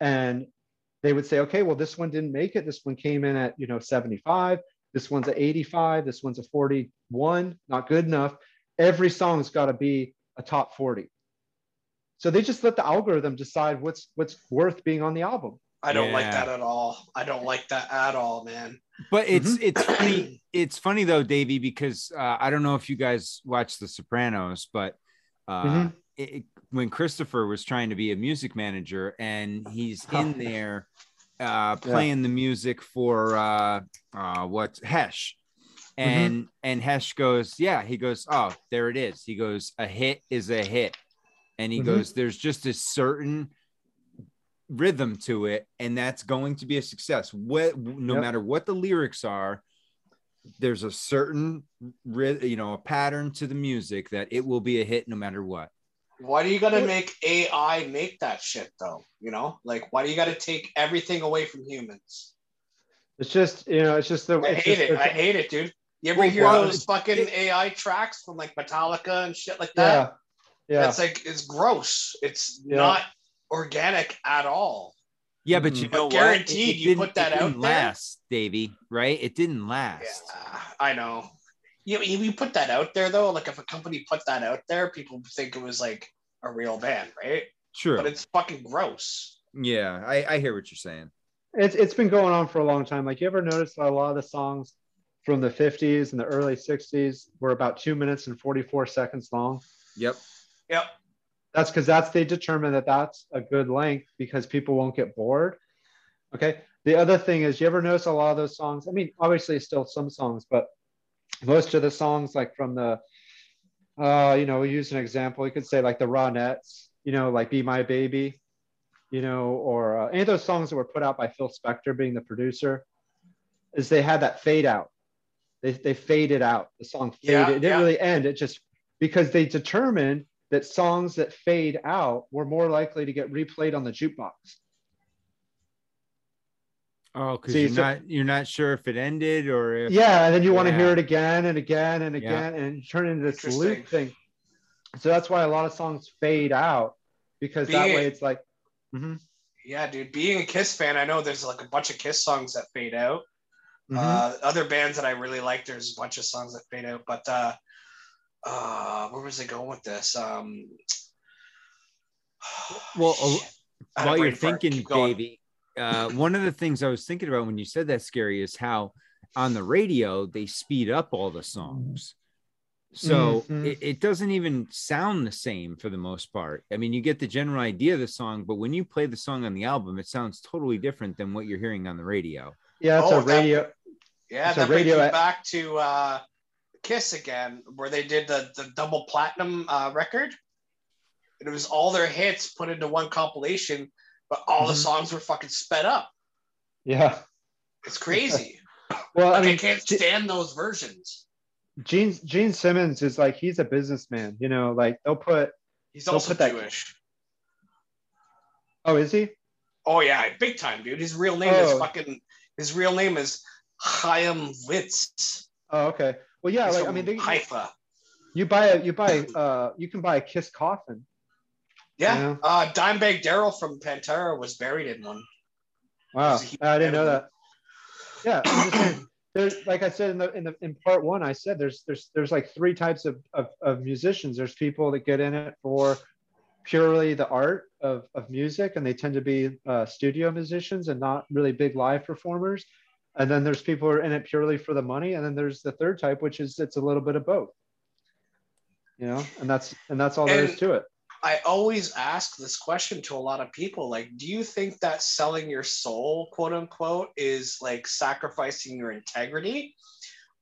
And they would say okay well this one didn't make it. This one came in at you know 75 this one's at 85 this one's a 41 not good enough every song's got to be a top 40 so they just let the algorithm decide what's what's worth being on the album I don't like that at all. I don't like that at all, man. But it's Mm-hmm. it's funny. It's funny though, Davey, because uh, I don't know if you guys watch The Sopranos, but uh, Mhm. it, it- when Christopher was trying to be a music manager and he's in there uh, playing the music for uh, uh, what's Hesh, Mm-hmm. and and Hesh goes, yeah, he goes, oh, there it is. He goes, a hit is a hit, and he Mhm. goes, there's just a certain rhythm to it and that's going to be a success what no Yep. matter what the lyrics are there's a certain you know a pattern to the music that it will be a hit no matter what Why do you gotta make AI make that shit though? You know, like why do you gotta take everything away from humans? it's just you know it's just the I hate just it. I hate it, dude. You ever Well, hear well, those fucking it- AI tracks from like Metallica and shit like that? yeah yeah. It's like it's gross. It's Yeah. not organic at all. yeah but you Mhm. know But what? guaranteed you didn't- put that it out didn't there. last davey right it didn't last Yeah, I know. You, you you put that out there though, like if a company put that out there, people think it was like a real band, right? sure But it's fucking gross. yeah I, I hear what you're saying it's it's been going on for a long time. Like you ever notice that a lot of the songs from the 50s and the early 60s were about two minutes and 44 seconds long? yep Yep. That's because that's they determine that that's a good length because people won't get bored. Okay. The other thing is, you ever notice a lot of those songs? I mean, obviously, still some songs, but most of the songs, like from the, uh, you know, we use an example. You could say like the Ronettes, you know, like "Be My Baby," you know, or uh, any of those songs that were put out by Phil Spector, being the producer, is they had that fade out. They they faded out. The song faded. Yeah, it didn't yeah. really end. It just because they determined that songs that fade out were more likely to get replayed on the jukebox. Oh because you're so- not you're not sure if it ended or if Yeah, and then you want to hear it again and again and Yeah. again and turn into this Interesting. loop thing. So that's why a lot of songs fade out because that way it's like, mhm, Yeah, dude. Being a Kiss fan, I know there's like a bunch of Kiss songs that fade out. mhm. Uh, other bands that I really like, there's a bunch of songs that fade out. But uh, uh, where was I going with this? Um, Well, shit. I while you're thinking, Keep going. Davey, uh, one of the things I was thinking about when you said that, Scary, is how on the radio they speed up all the songs. So Mhm. it, it doesn't even sound the same for the most part. I mean, you get the general idea of the song, but when you play the song on the album, it sounds totally different than what you're hearing on the radio. yeah, it's Oh, a that- radio. Yeah, It's a that brings radio me back to uh, Kiss again, where they did the, the double platinum uh, record. And it was all their hits put into one compilation, but all the Mhm. songs were fucking sped up. Yeah. It's crazy. Well, I Like, I, mean, can't Ge- stand those versions. Gene Gene Simmons is like he's a businessman. You know, like they'll put. He's Don't also put that- Jewish. Oh, is he? Oh yeah, big time, dude. His real name is Oh. fucking. His real name is Chaim Witz. Oh, okay. Well, yeah. He's Like I mean, they, Haifa. you buy a you buy uh you can buy a Kiss coffin. Yeah, Yeah. Uh, Dimebag Darrell from Pantera was buried in one. Wow, He's a huge I didn't know that. Yeah, saying, there's like I said in the in the in part one, I said there's there's there's like three types of, of of musicians. There's people that get in it for purely the art of, of music and they tend to be uh, studio musicians and not really big live performers and then there's people who are in it purely for the money and then there's the third type which is it's a little bit of both you know and that's and that's all there is to it I always ask this question to a lot of people like, do you think that selling your soul, quote unquote, is like sacrificing your integrity?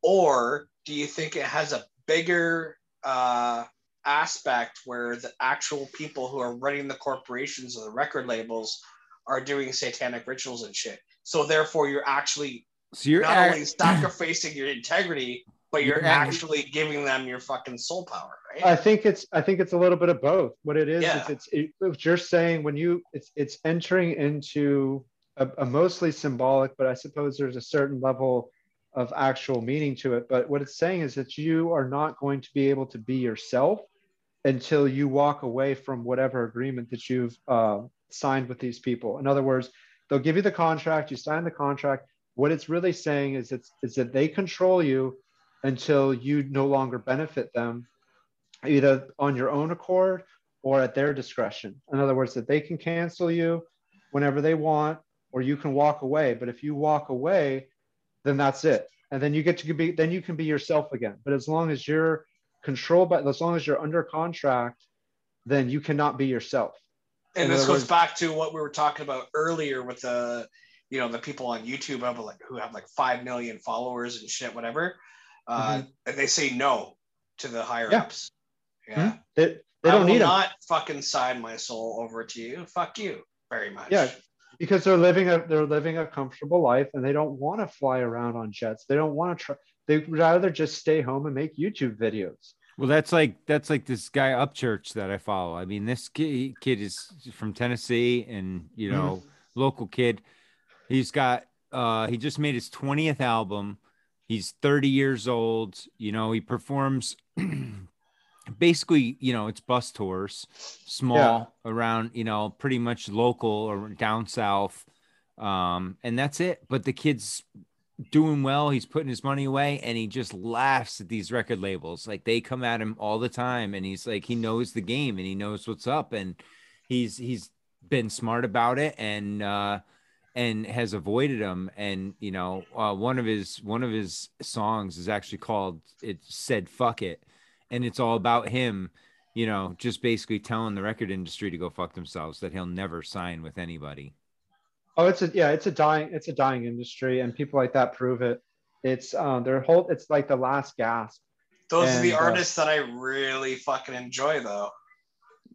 Or do you think it has a bigger uh, aspect where the actual people who are running the corporations or the record labels are doing satanic rituals and shit? So therefore, you're actually So you're not act- only sacrificing your integrity, but you're, actually giving them your fucking soul power, right? I think it's I think it's a little bit of both. What it is Yeah. is it's it, what you're saying when you it's it's entering into a, a mostly symbolic, but I suppose there's a certain level of actual meaning to it. But what it's saying is that you are not going to be able to be yourself until you walk away from whatever agreement that you've uh, signed with these people. In other words, they'll give you the contract, you sign the contract. What it's really saying is it's is that they control you until you no longer benefit them either on your own accord or at their discretion. In other words, that they can cancel you whenever they want, or you can walk away. But if you walk away, then that's it. And then you get to be, then you can be yourself again. But as long as you're controlled by, as long as you're under contract, then you cannot be yourself. and this goes words- back to what we were talking about earlier with the you know the people on youtube who have like 5 million followers and shit whatever uh and they say no to the higher Mm-hmm. Yeah. ups yeah Mhm. They, they I don't will need them. not fucking sign my soul over to you fuck you very much Yeah. because they're living a they're living a comfortable life and they don't want to fly around on jets. They don't want to try. They'd rather just stay home and make YouTube videos. Well, that's like that's like this guy Upchurch that I follow. I mean, this kid, kid is from Tennessee, and you know, local kid. He's got uh he just made his 20th album. He's 30 years old. You know, he performs basically, you know, it's bus tours, small around, you know, pretty much local or down south. Um, and that's it. But the kid's doing well. He's putting his money away and he just laughs at these record labels. Like they come at him all the time and he's like he knows the game and he knows what's up and he's he's been smart about it and uh and has avoided them and you know uh, one of his one of his songs is actually called it said fuck it and it's all about him you know just basically telling the record industry to go fuck themselves that he'll never sign with anybody Oh, it's a yeah, it's a dying it's a dying industry, and people like that prove it. It's um, their whole it's like the last gasp. those are the And, uh, artists that i really fucking enjoy though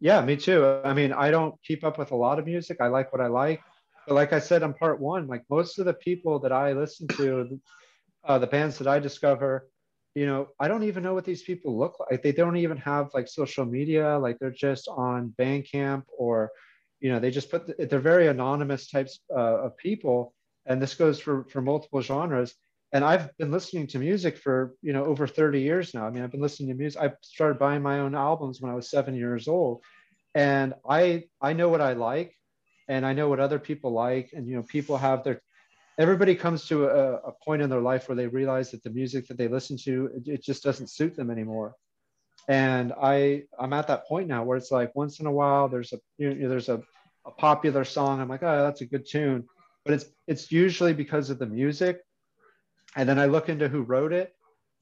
Yeah, me too. I mean, I don't keep up with a lot of music. I like what I like, but like I said on part one, like most of the people that I listen to, uh, the bands that I discover, you know, I don't even know what these people look like. They don't even have like social media. Like they're just on Bandcamp or, you know, they just put. The, they're very anonymous types uh, of people, and this goes for for multiple genres. And I've been listening to music for you know over 30 years now. I mean, I've been listening to music. I started buying my own albums when I was seven years old, and I I know what I like, and I know what other people like, and you know, people have their. Everybody comes to a, a point in their life where they realize that the music that they listen to it, it just doesn't suit them anymore. And i i'm at that point now where it's like once in a while there's a you know, there's a, a popular song. I'm like oh that's a good tune. But it's it's usually because of the music. And then i look into who wrote it.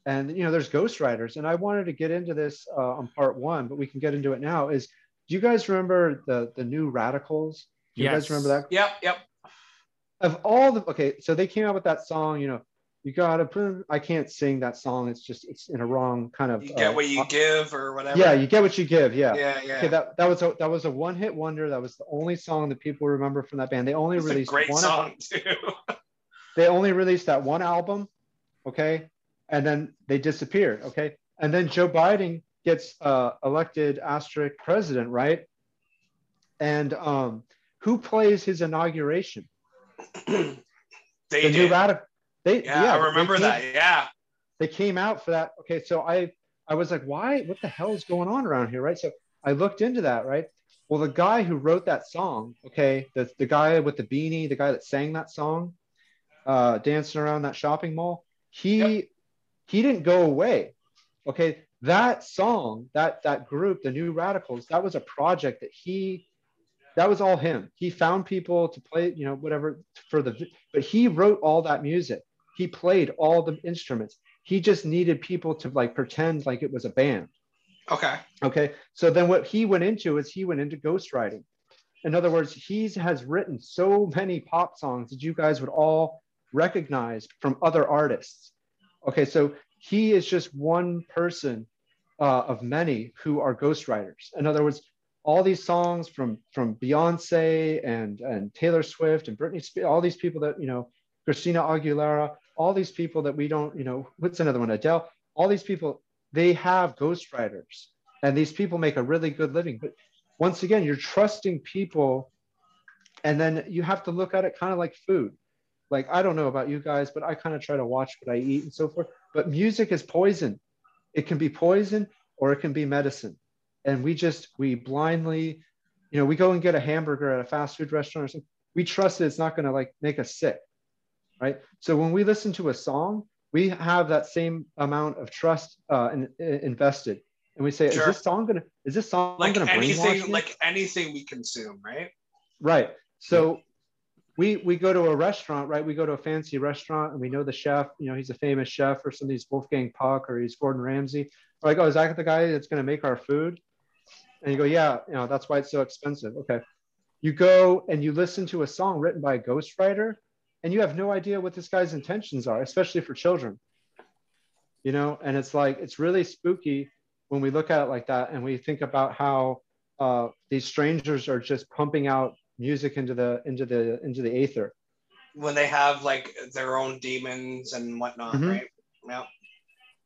And you know there's ghostwriters. And i wanted to get into this uh, on part one but we can get into it now is do you guys remember the the new radicals do you guys remember that yep yep of all the okay so they came out with that song you know you gotta put i can't sing that song it's just it's in a wrong kind of you get uh, what you give or whatever yeah you get what you give yeah yeah yeah Okay, that, that was a that was a one hit wonder. That was the only song that people remember from that band. They only it's released great one. song too They only released that one album, okay, and then they disappeared, okay. And then Joe Biden gets uh, elected asterisk president, right? And um, who plays his inauguration? they the did. new radical. They yeah, yeah, i remember came- that yeah they came out for that. Okay, so I I was like, why? What the hell is going on around here, right? So I looked into that, right? Well, the guy who wrote that song, okay, the the guy with the beanie, the guy that sang that song, uh, dancing around that shopping mall, he Yep. he didn't go away. Okay, that song, that that group, the New Radicals, that was a project that he that was all him. He found people to play, you know, whatever for the but he wrote all that music. He played all the instruments. He just needed people to like pretend like it was a band. Okay. Okay. So then what he went into is he went into ghostwriting. In other words, he has written so many pop songs that you guys would all recognize from other artists. Okay. So he is just one person uh, of many who are ghostwriters. In other words, all these songs from from Beyonce and and Taylor Swift and Britney Spears, all these people that you know, Christina Aguilera, all these people that we don't, you know, what's another one? Adele. All these people, they have ghostwriters, and these people make a really good living. But once again, you're trusting people, and then you have to look at it kind of like food. Like I don't know about you guys, but I kind of try to watch what I eat and so forth. But music is poison. It can be poison or it can be medicine and we just we blindly you know we go and get a hamburger at a fast food restaurant or something we trust that it's not going to like make us sick right? So when we listen to a song we have that same amount of trust uh, in, in, invested. And we say Sure. is this song gonna is this song Like gonna anything, me? like anything we consume, right? right. So we we go to a restaurant right? We go to a fancy restaurant and we know the chef you know he's a famous chef or somebody's wolfgang puck or he's gordon ramsay. We're like oh is that the guy that's going to make our food and you go yeah you know that's why it's so expensive okay you go and you listen to a song written by a ghostwriter and you have no idea what this guy's intentions are especially for children you know and it's like it's really spooky when we look at it like that and we think about how uh, these strangers are just pumping out music into the into the into the aether When they have like their own demons and whatnot, Mhm. right? Yeah.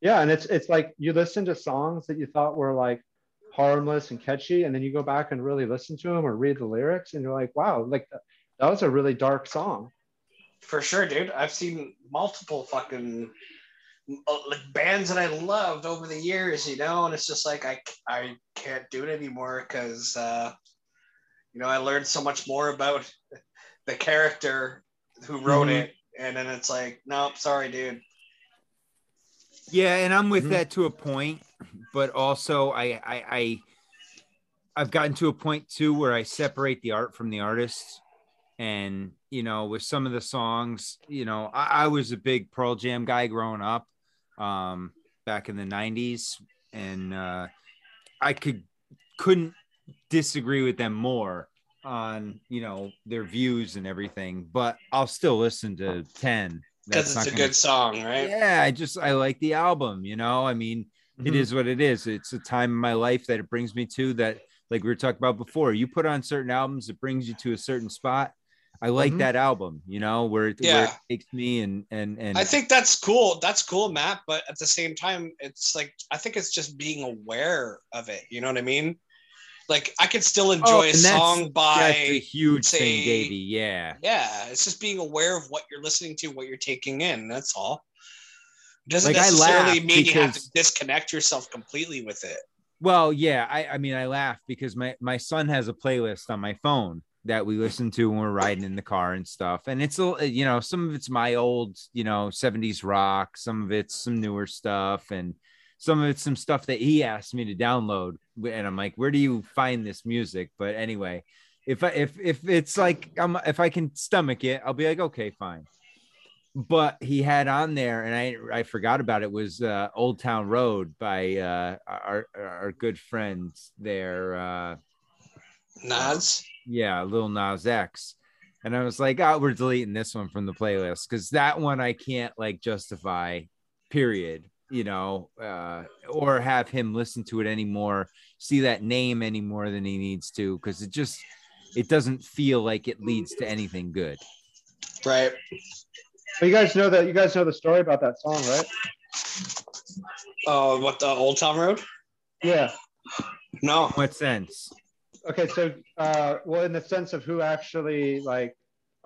yeah and it's it's like you listen to songs that you thought were like harmless and catchy and then you go back and really listen to them or read the lyrics and you're like wow like that, that was a really dark song For sure, dude. I've seen multiple fucking uh, like bands that I loved over the years, you know, and it's just like I I can't do it anymore because uh, you know I learned so much more about the character who wrote Mhm. it, and then it's like, nope, sorry, dude. Yeah, and I'm with Mhm. that to a point, but also I, I I I've gotten to a point too where I separate the art from the artist. And you know, with some of the songs, you know, I, I was a big Pearl Jam guy growing up, um, back in the '90s, and uh, I could couldn't disagree with them more on you know their views and everything. But I'll still listen to Ten Because That's it's a gonna- good song, right? yeah i just i like the album you know i mean it Mhm. is what it is it's a time in my life that it brings me to that like we were talking about before you put on certain albums it brings you to a certain spot i like Mhm. that album you know where it, where it takes me and and and I think that's cool. That's cool, Matt. But at the same time, it's like I think it's just being aware of it. You know what I mean? Like I could still enjoy a Oh, and that's- song that's a huge say- thing davey yeah yeah. It's just being aware of what you're listening to, what you're taking in. That's all. Doesn't Like, necessarily mean you have to disconnect yourself completely with it. well yeah i i mean i laugh because my my son has a playlist on my phone that we listen to when we're riding in the car and stuff. And it's a you know some of it's my old you know 70s rock some of it's some newer stuff and some of it's some stuff that he asked me to download. And i'm like where do you find this music? But anyway if i if if it's like i'm if i can stomach it i'll be like okay fine but he had on there and i i forgot about it was uh old town road by uh our our good friends there uh Nas. yeah, Lil Nas X. And I was like, oh, we're deleting this one from the playlist because that one I can't like justify, period. You know, uh, or have him listen to it anymore, see that name any more than he needs to, because it just it doesn't feel like it leads to anything good. Right. But you guys know that you guys know the story about that song right Oh, what the Old Town Road? yeah No. What sense? okay so uh well in the sense of who actually like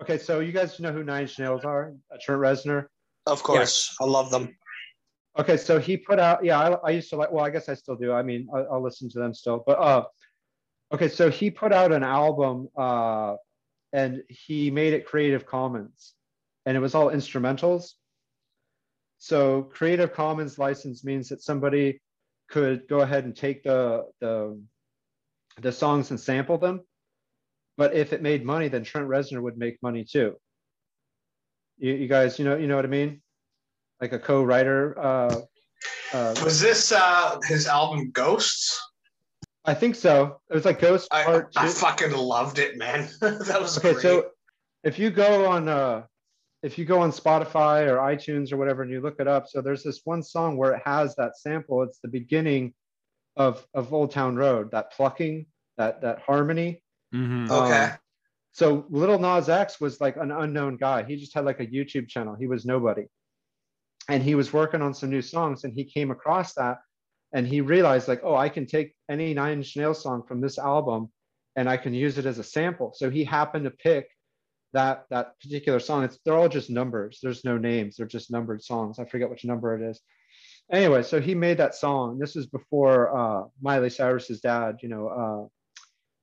okay so you guys know who nine Inch nails are uh, trent reznor Of course. I love them. Okay, so he put out. Yeah, I, I used to like. Well, I guess I still do. I mean, I, I'll listen to them still. But uh, okay, so he put out an album, uh, and he made it Creative Commons, and it was all instrumentals. So Creative Commons license means that somebody could go ahead and take the the the songs and sample them. But if it made money, then Trent Reznor would make money too. You, you guys, you know, you know what I mean? Like a co-writer. Uh, uh, Was this uh, his album Ghosts? I think so. It was like Ghost I, Part I Two. fucking loved it, man. that was Okay, great. so if you go on uh if you go on Spotify or iTunes or whatever and you look it up, so there's this one song where it has that sample. It's the beginning of of Old Town Road, that plucking, that that harmony. Mhm. Okay. Um, so Little Nas X was like an unknown guy. He just had like a YouTube channel. He was nobody. And he was working on some new songs and he came across that and he realized like, oh, I can take any Nine Inch Nails song from this album and I can use it as a sample. So he happened to pick that that particular song. It's they're all just numbers. There's no names. They're just numbered songs. I forget which number it is. Anyway, so he made that song. This is before uh, Miley Cyrus's dad, you know, uh,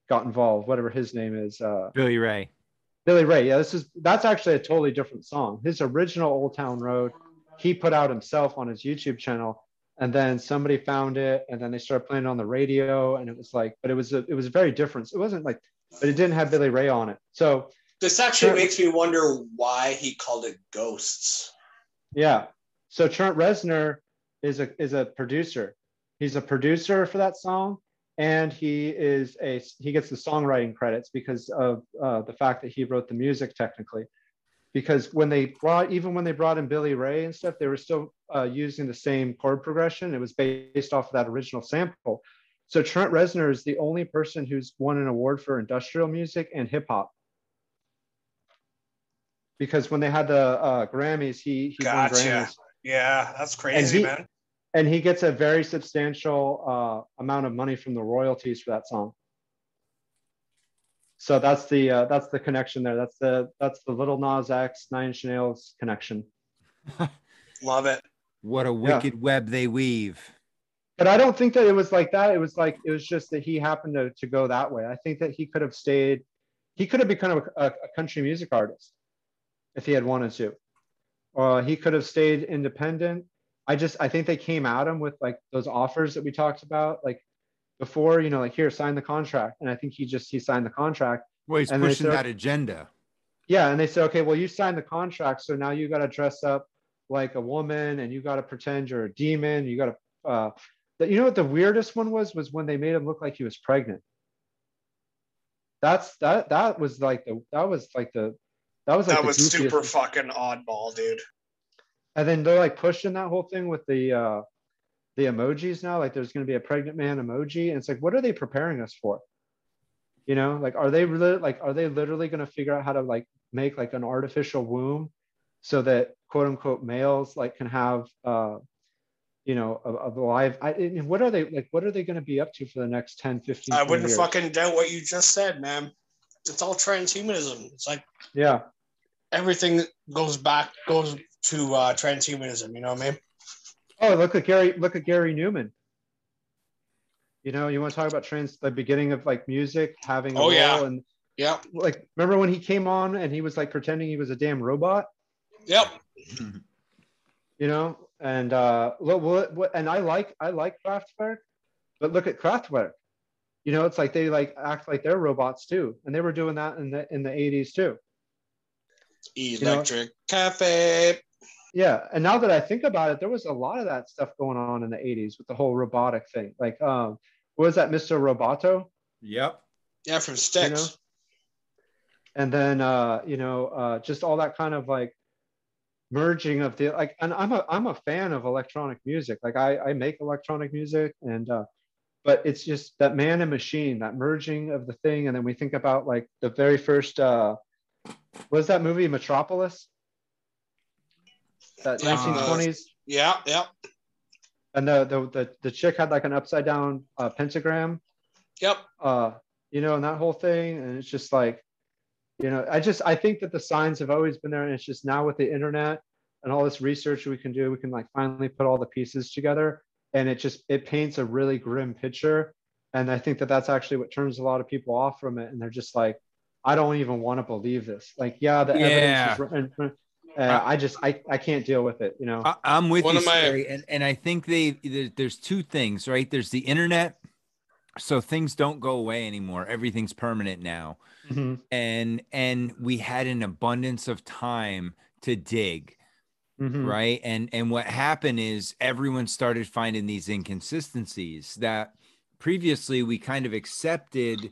got involved. Whatever his name is, uh, Billy Ray. Billy Ray. Yeah, this is that's actually a totally different song. His original Old Town Road, he put out himself on his YouTube channel, and then somebody found it, and then they started playing it on the radio, and it was like, but it was a, it was very different. It wasn't like, but it didn't have Billy Ray on it. So This actually Sure. makes me wonder why he called it Ghosts. yeah, so Trent Reznor is a is a producer. He's a producer for that song, and he is a he gets the songwriting credits because of uh, the fact that he wrote the music technically. Because when they brought even when they brought in Billy Ray and stuff, they were still uh, using the same chord progression. It was based off of that original sample. So Trent Reznor is the only person who's won an award for industrial music and hip hop. Because when they had the uh, Grammys, he he won Grammys Yeah, that's crazy, And crazy, he- man. and he gets a very substantial uh, amount of money from the royalties for that song. So that's the uh, that's the connection there. That's the that's the Little Nas X Nine Inch Nails connection. Love it. What a Yeah. wicked web they weave. But I don't think that it was like that. It was like it was just that he happened to, to go that way. I think that he could have stayed. He could have become a, a, a country music artist if he had wanted to. Or he could have stayed independent. I just I think they came at him with like those offers that we talked about, like before. You know, like here, sign the contract. And I think he just he signed the contract. Well, he's pushing said- that agenda. Yeah, and they said, okay, well, you signed the contract, so now you got to dress up like a woman, and you got to pretend you're a demon. You got to, uh, that you know what the weirdest one was was when they made him look like he was pregnant. That's that that was like the that was like the that was like that was super fucking oddball, dude. And then they're like pushing that whole thing with the uh the emojis now. Like there's going to be a pregnant man emoji, and it's like, what are they preparing us for? You know, like are they really like are they literally going to figure out how to like make like an artificial womb so that quote unquote males like can have uh you know a, a live I, what are they like what are they going to be up to for the next 10 15 I wouldn't years? fucking doubt what you just said, man. It's all transhumanism. It's like yeah everything goes back goes to uh, transhumanism. You know what I mean? oh look at gary look at gary numan you know you want to talk about trans the beginning of like music having a Oh, yeah. role and yeah, like remember when he came on and he was like pretending he was a damn robot Yep. you know and uh what, what, what and i like i like kraftwerk but look at kraftwerk you know it's like they like act like they're robots too and they were doing that in the in the 80s too know- Electric cafe. yeah and now that i think about it there was a lot of that stuff going on in the 80s with the whole robotic thing like um what was that mr roboto Yep. Yeah, from Styx. and then uh you know uh just all that kind of like merging of the like and i'm a i'm a fan of electronic music like i i make electronic music and uh but it's just that man and machine that merging of the thing and then we think about like the very first uh was that movie metropolis that Yeah. 1920s Yeah, yeah, and the, the the the chick had like an upside down uh, pentagram yep. uh you know and that whole thing and it's just like you know i just i think that the signs have always been there and it's just now with the internet and all this research we can do we can like finally put all the pieces together and it just it paints a really grim picture and i think that that's actually what turns a lot of people off from it and they're just like i don't even want to believe this like yeah the Yeah. evidence is and, uh, I just I, I can't deal with it. You know. I, I'm with One you, of my- Scary, and and I think they there, there's two things, right? There's the internet, so things don't go away anymore. Everything's permanent now, Mhm. and and we had an abundance of time to dig, Mhm. right? And and what happened is everyone started finding these inconsistencies that previously we kind of accepted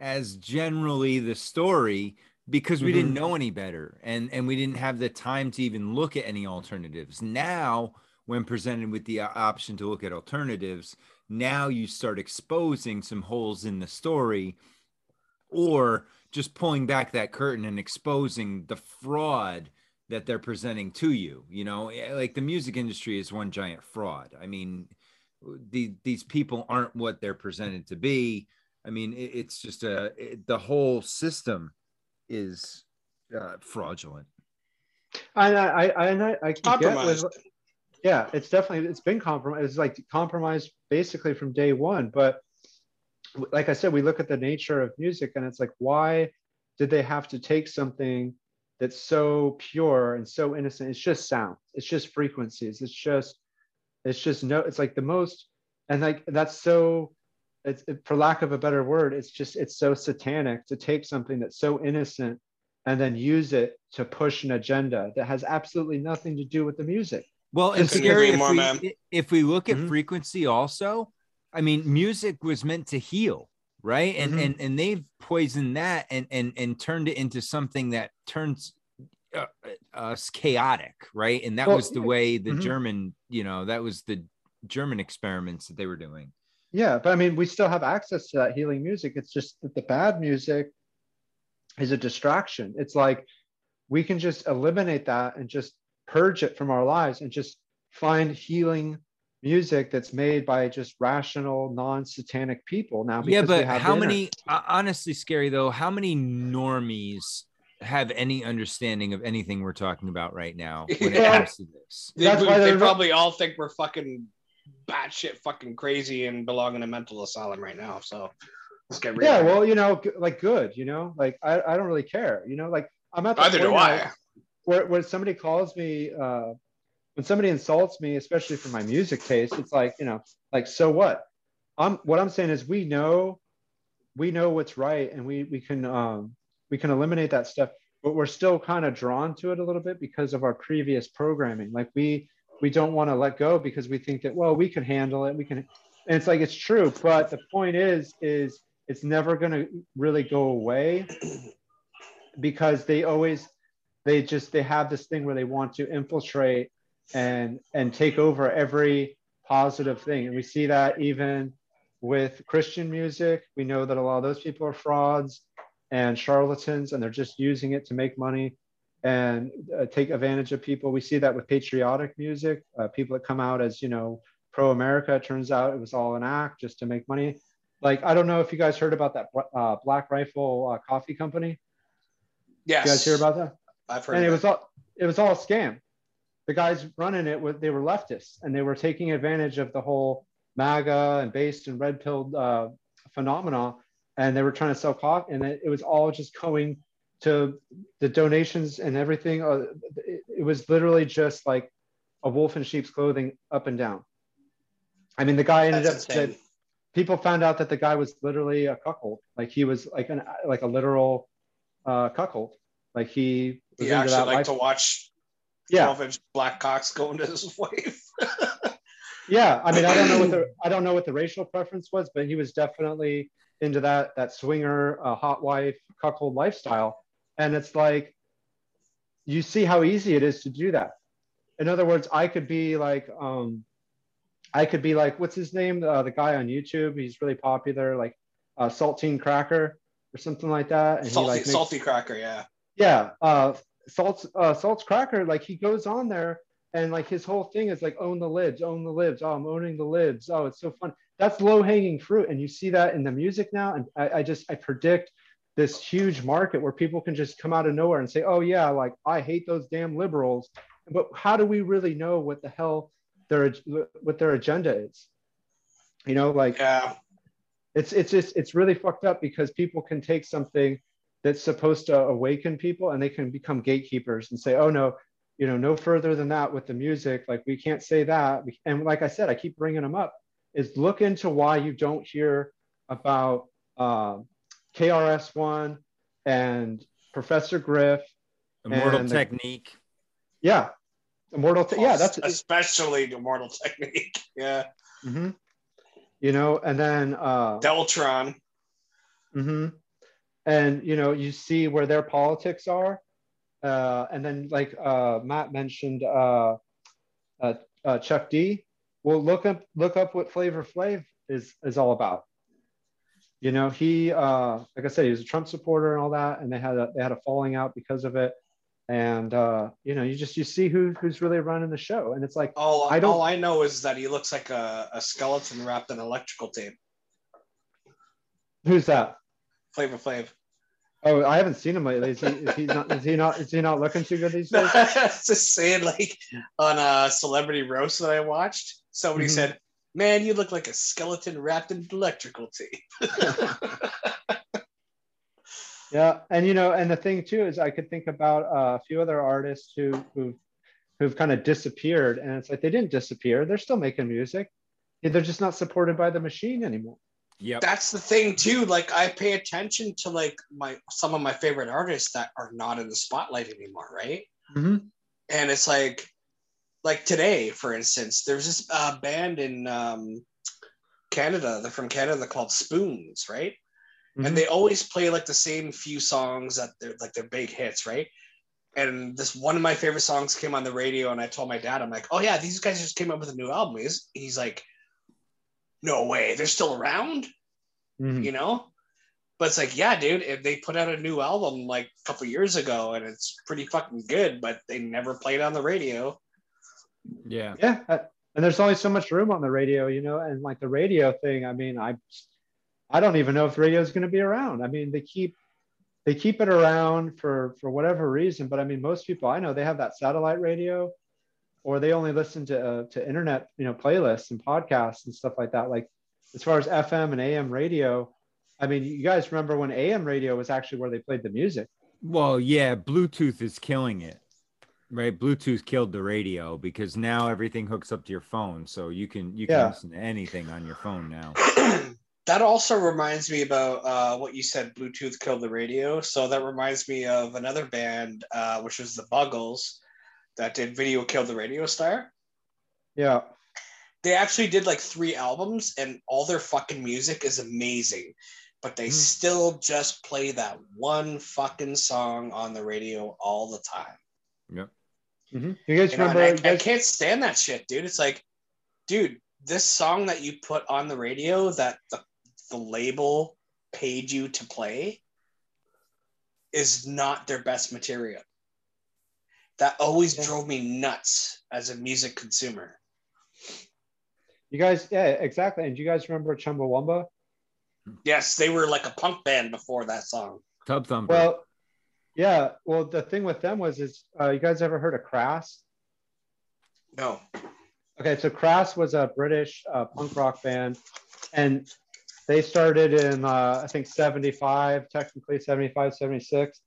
as generally the story because we didn't Mhm. know any better and and we didn't have the time to even look at any alternatives. Now when presented with the option to look at alternatives now you start exposing some holes in the story or just pulling back that curtain and exposing the fraud that they're presenting to you you know? Eh, like the music industry is one giant fraud. I mean the, these people aren't what they're presented to be i mean it, it's just a it, the whole system is uh, fraudulent And I I I, and I, I can get Compromised. with, yeah, it's definitely it's been compromised. It's like compromised basically from day one. But like I said, we look at the nature of music, and it's like, why did they have to take something that's so pure and so innocent? It's just sound. It's just frequencies. It's just it's just no. It's like the most, and like that's so. It's it, for lack of a better word, it's just it's so satanic to take something that's so innocent and then use it to push an agenda that has absolutely nothing to do with the music. well it's scary if more, we, man. if we look at Mhm. frequency also i mean music was meant to heal right and Mhm. and and they've poisoned that and and and turned it into something that turns uh, us chaotic right and that Well, was the way the mhm. german you know that was the german experiments that they were doing Yeah, but I mean, we still have access to that healing music. It's just that the bad music is a distraction. It's like we can just eliminate that and just purge it from our lives and just find healing music that's made by just rational, non-satanic people now. yeah but have how many uh, honestly scary though how many normies have any understanding of anything we're talking about right now when it comes to this They, That's why they probably all think we're fucking batshit fucking crazy and belong in a mental asylum right now. So let's get rid Yeah, well, you know, like good, you know, like I, I don't really care, you know, like I'm at the Neither do point now I. where when somebody calls me uh when somebody insults me especially for my music taste it's like you know like so what i'm what i'm saying is we know we know what's right and we we can um we can eliminate that stuff but we're still kind of drawn to it a little bit because of our previous programming like we we don't want to let go because we think that well we can handle it we can and it's like it's true but the point is is it's never going to really go away because they always they just they have this thing where they want to infiltrate and and take over every positive thing and we see that even with christian music. We know that a lot of those people are frauds and charlatans and they're just using it to make money and uh, take advantage of people. We see that with patriotic music uh, people that come out as you know pro-america. It turns out it was all an act just to make money. Like i don't know if you guys heard about that uh, black rifle uh, coffee company. Yes. you guys hear about that? I've heard and it was all it was all a scam. The guys running it were they were leftists and they were taking advantage of the whole MAGA and based and red pilled uh, phenomena, and they were trying to sell coffee, and it, it was all just going to the donations and everything. Uh, it, it was literally just like a wolf in sheep's clothing, up and down. I mean, the guy ended That's up. That people found out that the guy was literally a cuckold. Like he was like an like a literal uh, cuckold. Like he was He into actually that like life. to watch Yeah, 12 inch black cocks going to his wife. yeah. I mean, I don't know what the I don't know what the racial preference was, but he was definitely into that that swinger, uh, hot wife, cuckold lifestyle. And it's like you see how easy it is to do that. In other words, I could be like, um, I could be like, what's his name? Uh, the guy on YouTube. He's really popular, like uh, Saltine Cracker or something like that. And salty, he like makes- salty cracker, yeah. yeah uh salts uh salts cracker like he goes on there and like his whole thing is like own the libs own the libs oh i'm owning the libs oh it's so fun that's low hanging fruit and you see that in the music now and I, I just i predict this huge market where people can just come out of nowhere and say, oh, yeah, like I hate those damn liberals. But how do we really know what the hell their what their agenda is? You know, like yeah. it's it's just it's really fucked up because people can take something that's supposed to awaken people and they can become gatekeepers and say, oh no, you know, no further than that with the music. Like we can't say that. And like I said, I keep bringing them up. Is look into why you don't hear about um, KRS1 and Professor Griff. Immortal and Technique. The, yeah. Immortal. Te- yeah, that's especially Immortal Technique. Yeah. Mm-hmm. You know, and then uh, Deltron. Mm-hmm. And you know, you see where their politics are, uh, and then like uh, Matt mentioned, uh, uh, uh, Chuck D. Well, look up look up what Flavor Flav is is all about. You know, he uh, like I said, he was a Trump supporter and all that, and they had a they had a falling out because of it. And uh, you know, you just you see who who's really running the show, and it's like, All I don't- all I know is that he looks like a, a skeleton wrapped in electrical tape. who's that? Flavor Flav. Oh, I haven't seen him lately. Is he, is he not? Is he not? Is he not looking too good these days? Just saying, like on a celebrity roast that I watched, somebody Mhm. said, "Man, you look like a skeleton wrapped in electrical tape." Yeah, and you know, and the thing too is, I could think about uh, a few other artists who who've who've kind of disappeared, and it's like they didn't disappear; they're still making music. They're just not supported by the machine anymore. Yeah, That's the thing too. Like I pay attention to like my some of my favorite artists that are not in the spotlight anymore, right? Mhm. And it's like, like today, for instance, there's this uh, band in um, Canada. They're from Canada called Spoons, right? Mhm. and they always play like the same few songs that they're like their big hits, right? And this one of my favorite songs came on the radio, and I told my dad, I'm like, "Oh yeah, these guys just came up with a new album." He's he's like, "No way, they're still around," Mhm. you know. But it's like, yeah, dude, if they put out a new album like a couple years ago, and it's pretty fucking good, but they never played on the radio. Yeah. Yeah, uh, and there's only so much room on the radio, you know, and like the radio thing. I mean, I I don't even know if radio is going to be around. I mean, they keep they keep it around for for whatever reason, but I mean, most people I know they have that satellite radio, or they only listen to uh, to internet, you know, playlists and podcasts and stuff like that. Like as far as FM and AM radio, I mean, you guys remember when AM radio was actually where they played the music. Well, yeah, Bluetooth is killing it. Right? Bluetooth killed the radio because now everything hooks up to your phone. So you can you can Yeah. listen to anything on your phone now. that also reminds me about uh, what you said bluetooth killed the radio so that reminds me of another band uh, which was the buggles that did video killed the radio star Yeah, they actually did like three albums and all their fucking music is amazing but they Hmm. still just play that one fucking song on the radio all the time Yep. Mhm. you guys you know, remember? I, you I can't stand that shit dude it's like dude this song that you put on the radio that the, the label paid you to play is not their best material that always Yeah. drove me nuts as a music consumer you guys, yeah, exactly. And do you guys remember Chumbawamba? yes they were like a punk band before that song Tub thumper. Well, yeah. Well, the thing with them was, is uh, you guys ever heard of Crass? no Okay, so Crass was a British uh, punk rock band, and they started in uh, I think 75, technically 75, 76,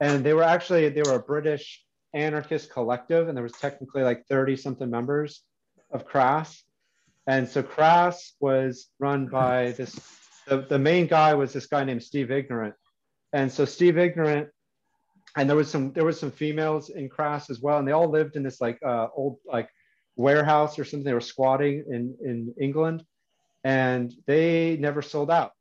and they were actually they were a British anarchist collective, and there was technically like 30 something members of Crass, and so Crass was run by this. The, the main guy was this guy named Steve Ignorant, and so Steve Ignorant, and there was some there was some females in Crass as well, and they all lived in this like uh, old like warehouse or something. They were squatting in in England, and they never sold out.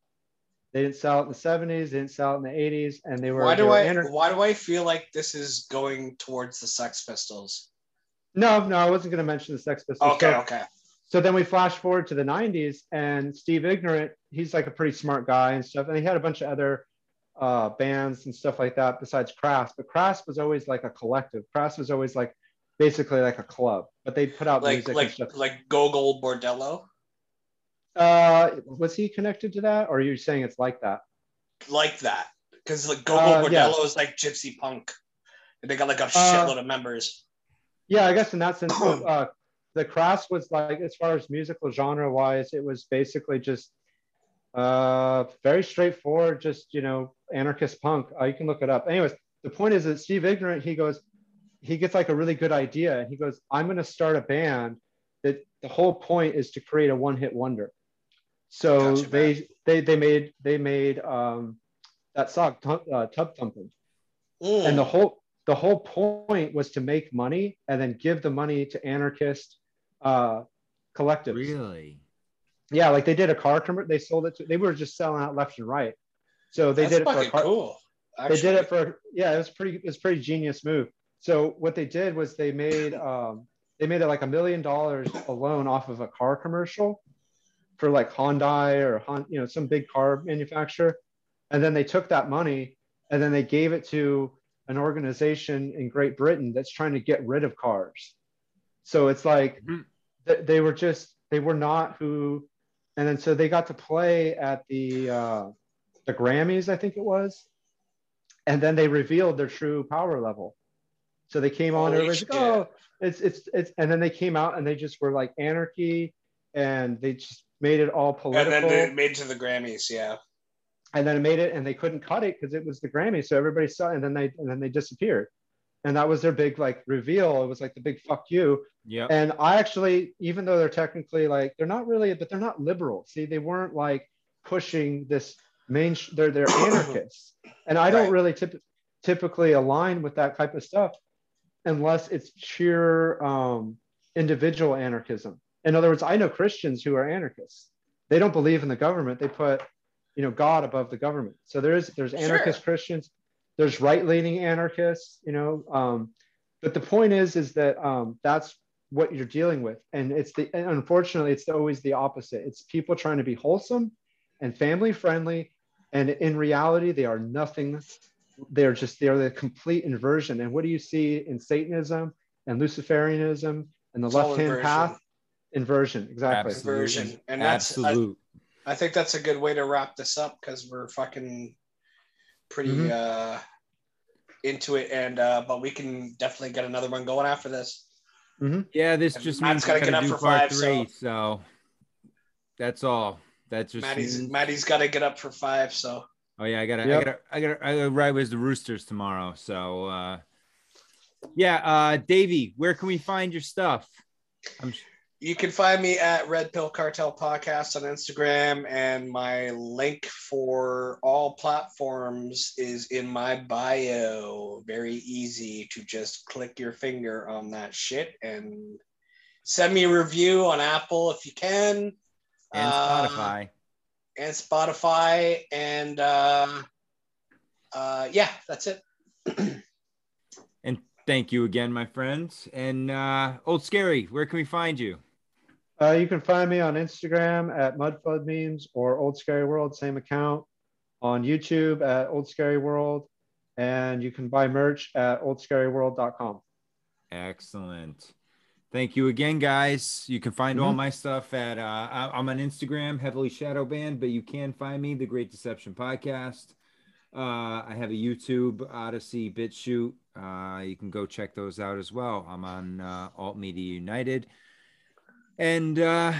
They didn't sell it in the 70s. They didn't sell it in the 80s, and they were. why do were i anar- why do i feel like this is going towards the sex pistols no, no, I wasn't going to mention the Sex Pistols. okay So- okay so then we flash forward to the 90s and steve ignorant he's like a pretty smart guy and stuff and he had a bunch of other uh, bands and stuff like that besides crass but crass was always like a collective. Crass was always like basically like a club but they put out like music and like stuff. like gogol bordello? Uh, was he connected to that or are you saying it's like that? Like that. Because like Gogol Uh, yeah. Bordello is like gypsy punk, and they got like a Uh, shitload of members. yeah i guess in that sense uh, the crass was like as far as musical genre wise it was basically just uh very straightforward just you know anarchist punk uh, you can look it up anyways the point is that steve ignorant he goes he gets like a really good idea and he goes, I'm going to start a band that the whole point is to create a one hit wonder. So Gotcha, they, man. they, they made, they made um, that song, uh, Tub Thumping. Mm. And the whole, the whole point was to make money and then give the money to anarchist uh, collectives. Really? Yeah. Like they did a car commercial. They sold it to, they were just selling out left and right. So they That's did it for a fucking car, cool. they did it for yeah it was pretty it was pretty genius move so what they did was they made um they made it like a million dollars alone off of a car commercial for like Hyundai or Hon- you know some big car manufacturer and then they took that money and then they gave it to an organization in Great Britain that's trying to get rid of cars so it's like Mhm. th- they were just they were not who and then so they got to play at the uh the Grammys I think it was and then they revealed their true power level. So they came on, Holy everybody's like, oh, it's it's it's, and then they came out and they just were like anarchy, and they just made it all political. and then and they then, made to the Grammys. Yeah. And then it made it, and they couldn't cut it because it was the Grammy, so everybody saw, and then they and then they disappeared, and that was their big like reveal. It was like the big fuck you, Yeah. and I actually, even though they're technically like they're not really, but they're not liberal. See, they weren't like pushing this main. They're they're anarchists, and I don't Right. really typ- typically align with that type of stuff unless it's sheer um, individual anarchism. In other words, I know Christians who are anarchists. They don't believe in the government. They put, you know, God above the government. So there's there's anarchist Christians. There's right-leaning anarchists. You know, um, but the point is, is that um, that's what you're dealing with, and it's the and unfortunately, it's always the opposite. It's people trying to be wholesome and family friendly, and in reality, they are nothing they're just they're the complete inversion. And what do you see in Satanism and Luciferianism and the It's left hand path? Inversion, exactly. Absolutely. Version. And that's I, Absolute. I think that's a good way to wrap this up because we're fucking pretty Mhm. uh into it and uh but we can definitely get another one going after this. Yeah, this And just Matt's means gotta get gotta up do for part five, three. So. that's all. That just Maddie's means- Maddie's gotta get up for five, so Oh yeah, I gotta, Yep. I gotta, I gotta, I gotta ride with the Roosters tomorrow. So, uh, yeah, uh, Davey, where can we find your stuff? I'm You can find me at Red Pill Cartel Podcast on Instagram, and my link for all platforms is in my bio. Very easy to just click your finger on that shit and send me a review on Apple if you can, and Uh, Spotify. and Spotify, and uh, uh, yeah, that's it. and thank you again, my friends. And uh, Old Scary, where can we find you? Uh, you can find me on Instagram at Mudflood Memes or Old Scary World, same account. On YouTube at Old Scary World, and you can buy merch at oldscaryworld.com. Excellent. Thank you again, guys. You can find all Mhm. my stuff at uh, I- I'm on Instagram, heavily shadow banned, but you can find me the Great Deception Podcast. Uh, I have a YouTube, Odysee, BitChute. Uh, you can go check those out as well. I'm on uh, Alt Media United. And uh,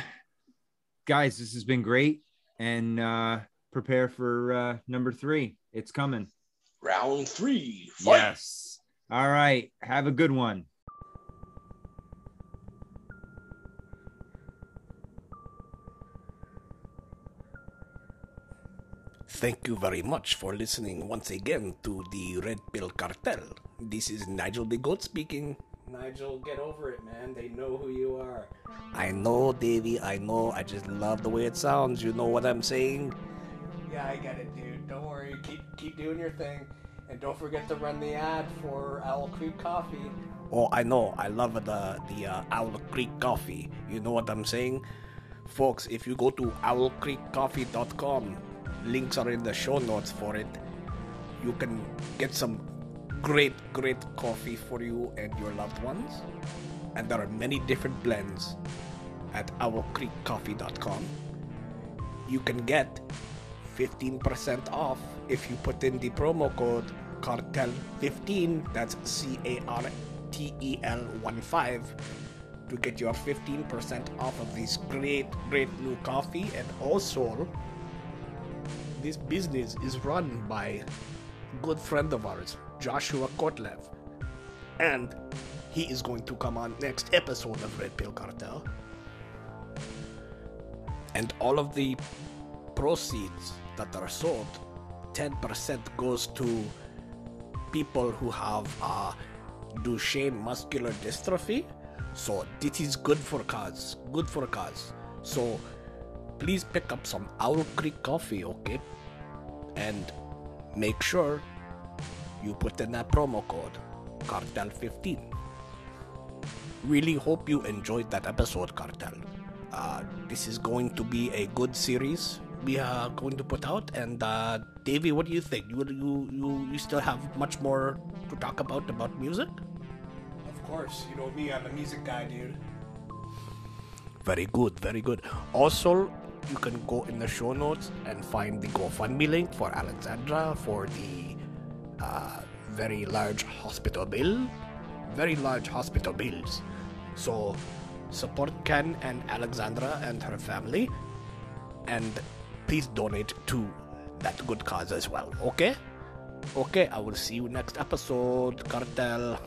guys, this has been great. And uh, prepare for uh, number three. It's coming. Round three. Fight. Yes. All right. Have a good one. Thank you very much for listening once again to the Red Pill Cartel. This is Nigel the Goat speaking. Nigel, get over it, man. They know who you are. I know, Davey, I know. I just love the way it sounds. You know what I'm saying? Yeah, I get it, dude. Don't worry. Keep keep doing your thing, and don't forget to run the ad for Owl Creek Coffee. Oh, I know. I love the the uh, Owl Creek Coffee. You know what I'm saying, folks? If you go to owlcreekcoffee.com, links are in the show notes for it. You can get some great, great coffee for you and your loved ones, and there are many different blends at owlcreekcoffee.com. You can get 15% off if you put in the promo code cartel15 that's c-a-r-t-e-l 1-5 to get your 15% off of this great great new coffee and also this business is run by a good friend of ours joshua kotlev and he is going to come on next episode of Red Pill Cartel. And all of the proceeds that are sold, 10% goes to people who have uh, Duchenne muscular dystrophy. So this is good for cause, good for cause. So please pick up some Owl Creek coffee, okay? And make sure you put in that promo code Cartel15. Really hope you enjoyed that episode, Cartel. Uh, this is going to be a good series we are going to put out. And uh, Davey, what do you think? You you you you still have much more to talk about about music? Of course, you know me. I'm a music guy, dude. Very good, very good. Also, you can go in the show notes and find the GoFundMe link for Alexandra for the uh, very large hospital bill. Very large hospital bills. So, support Ken and Alexandra and her family. And please donate to that good cause as well, okay? Okay, I will see you next episode, Cartel.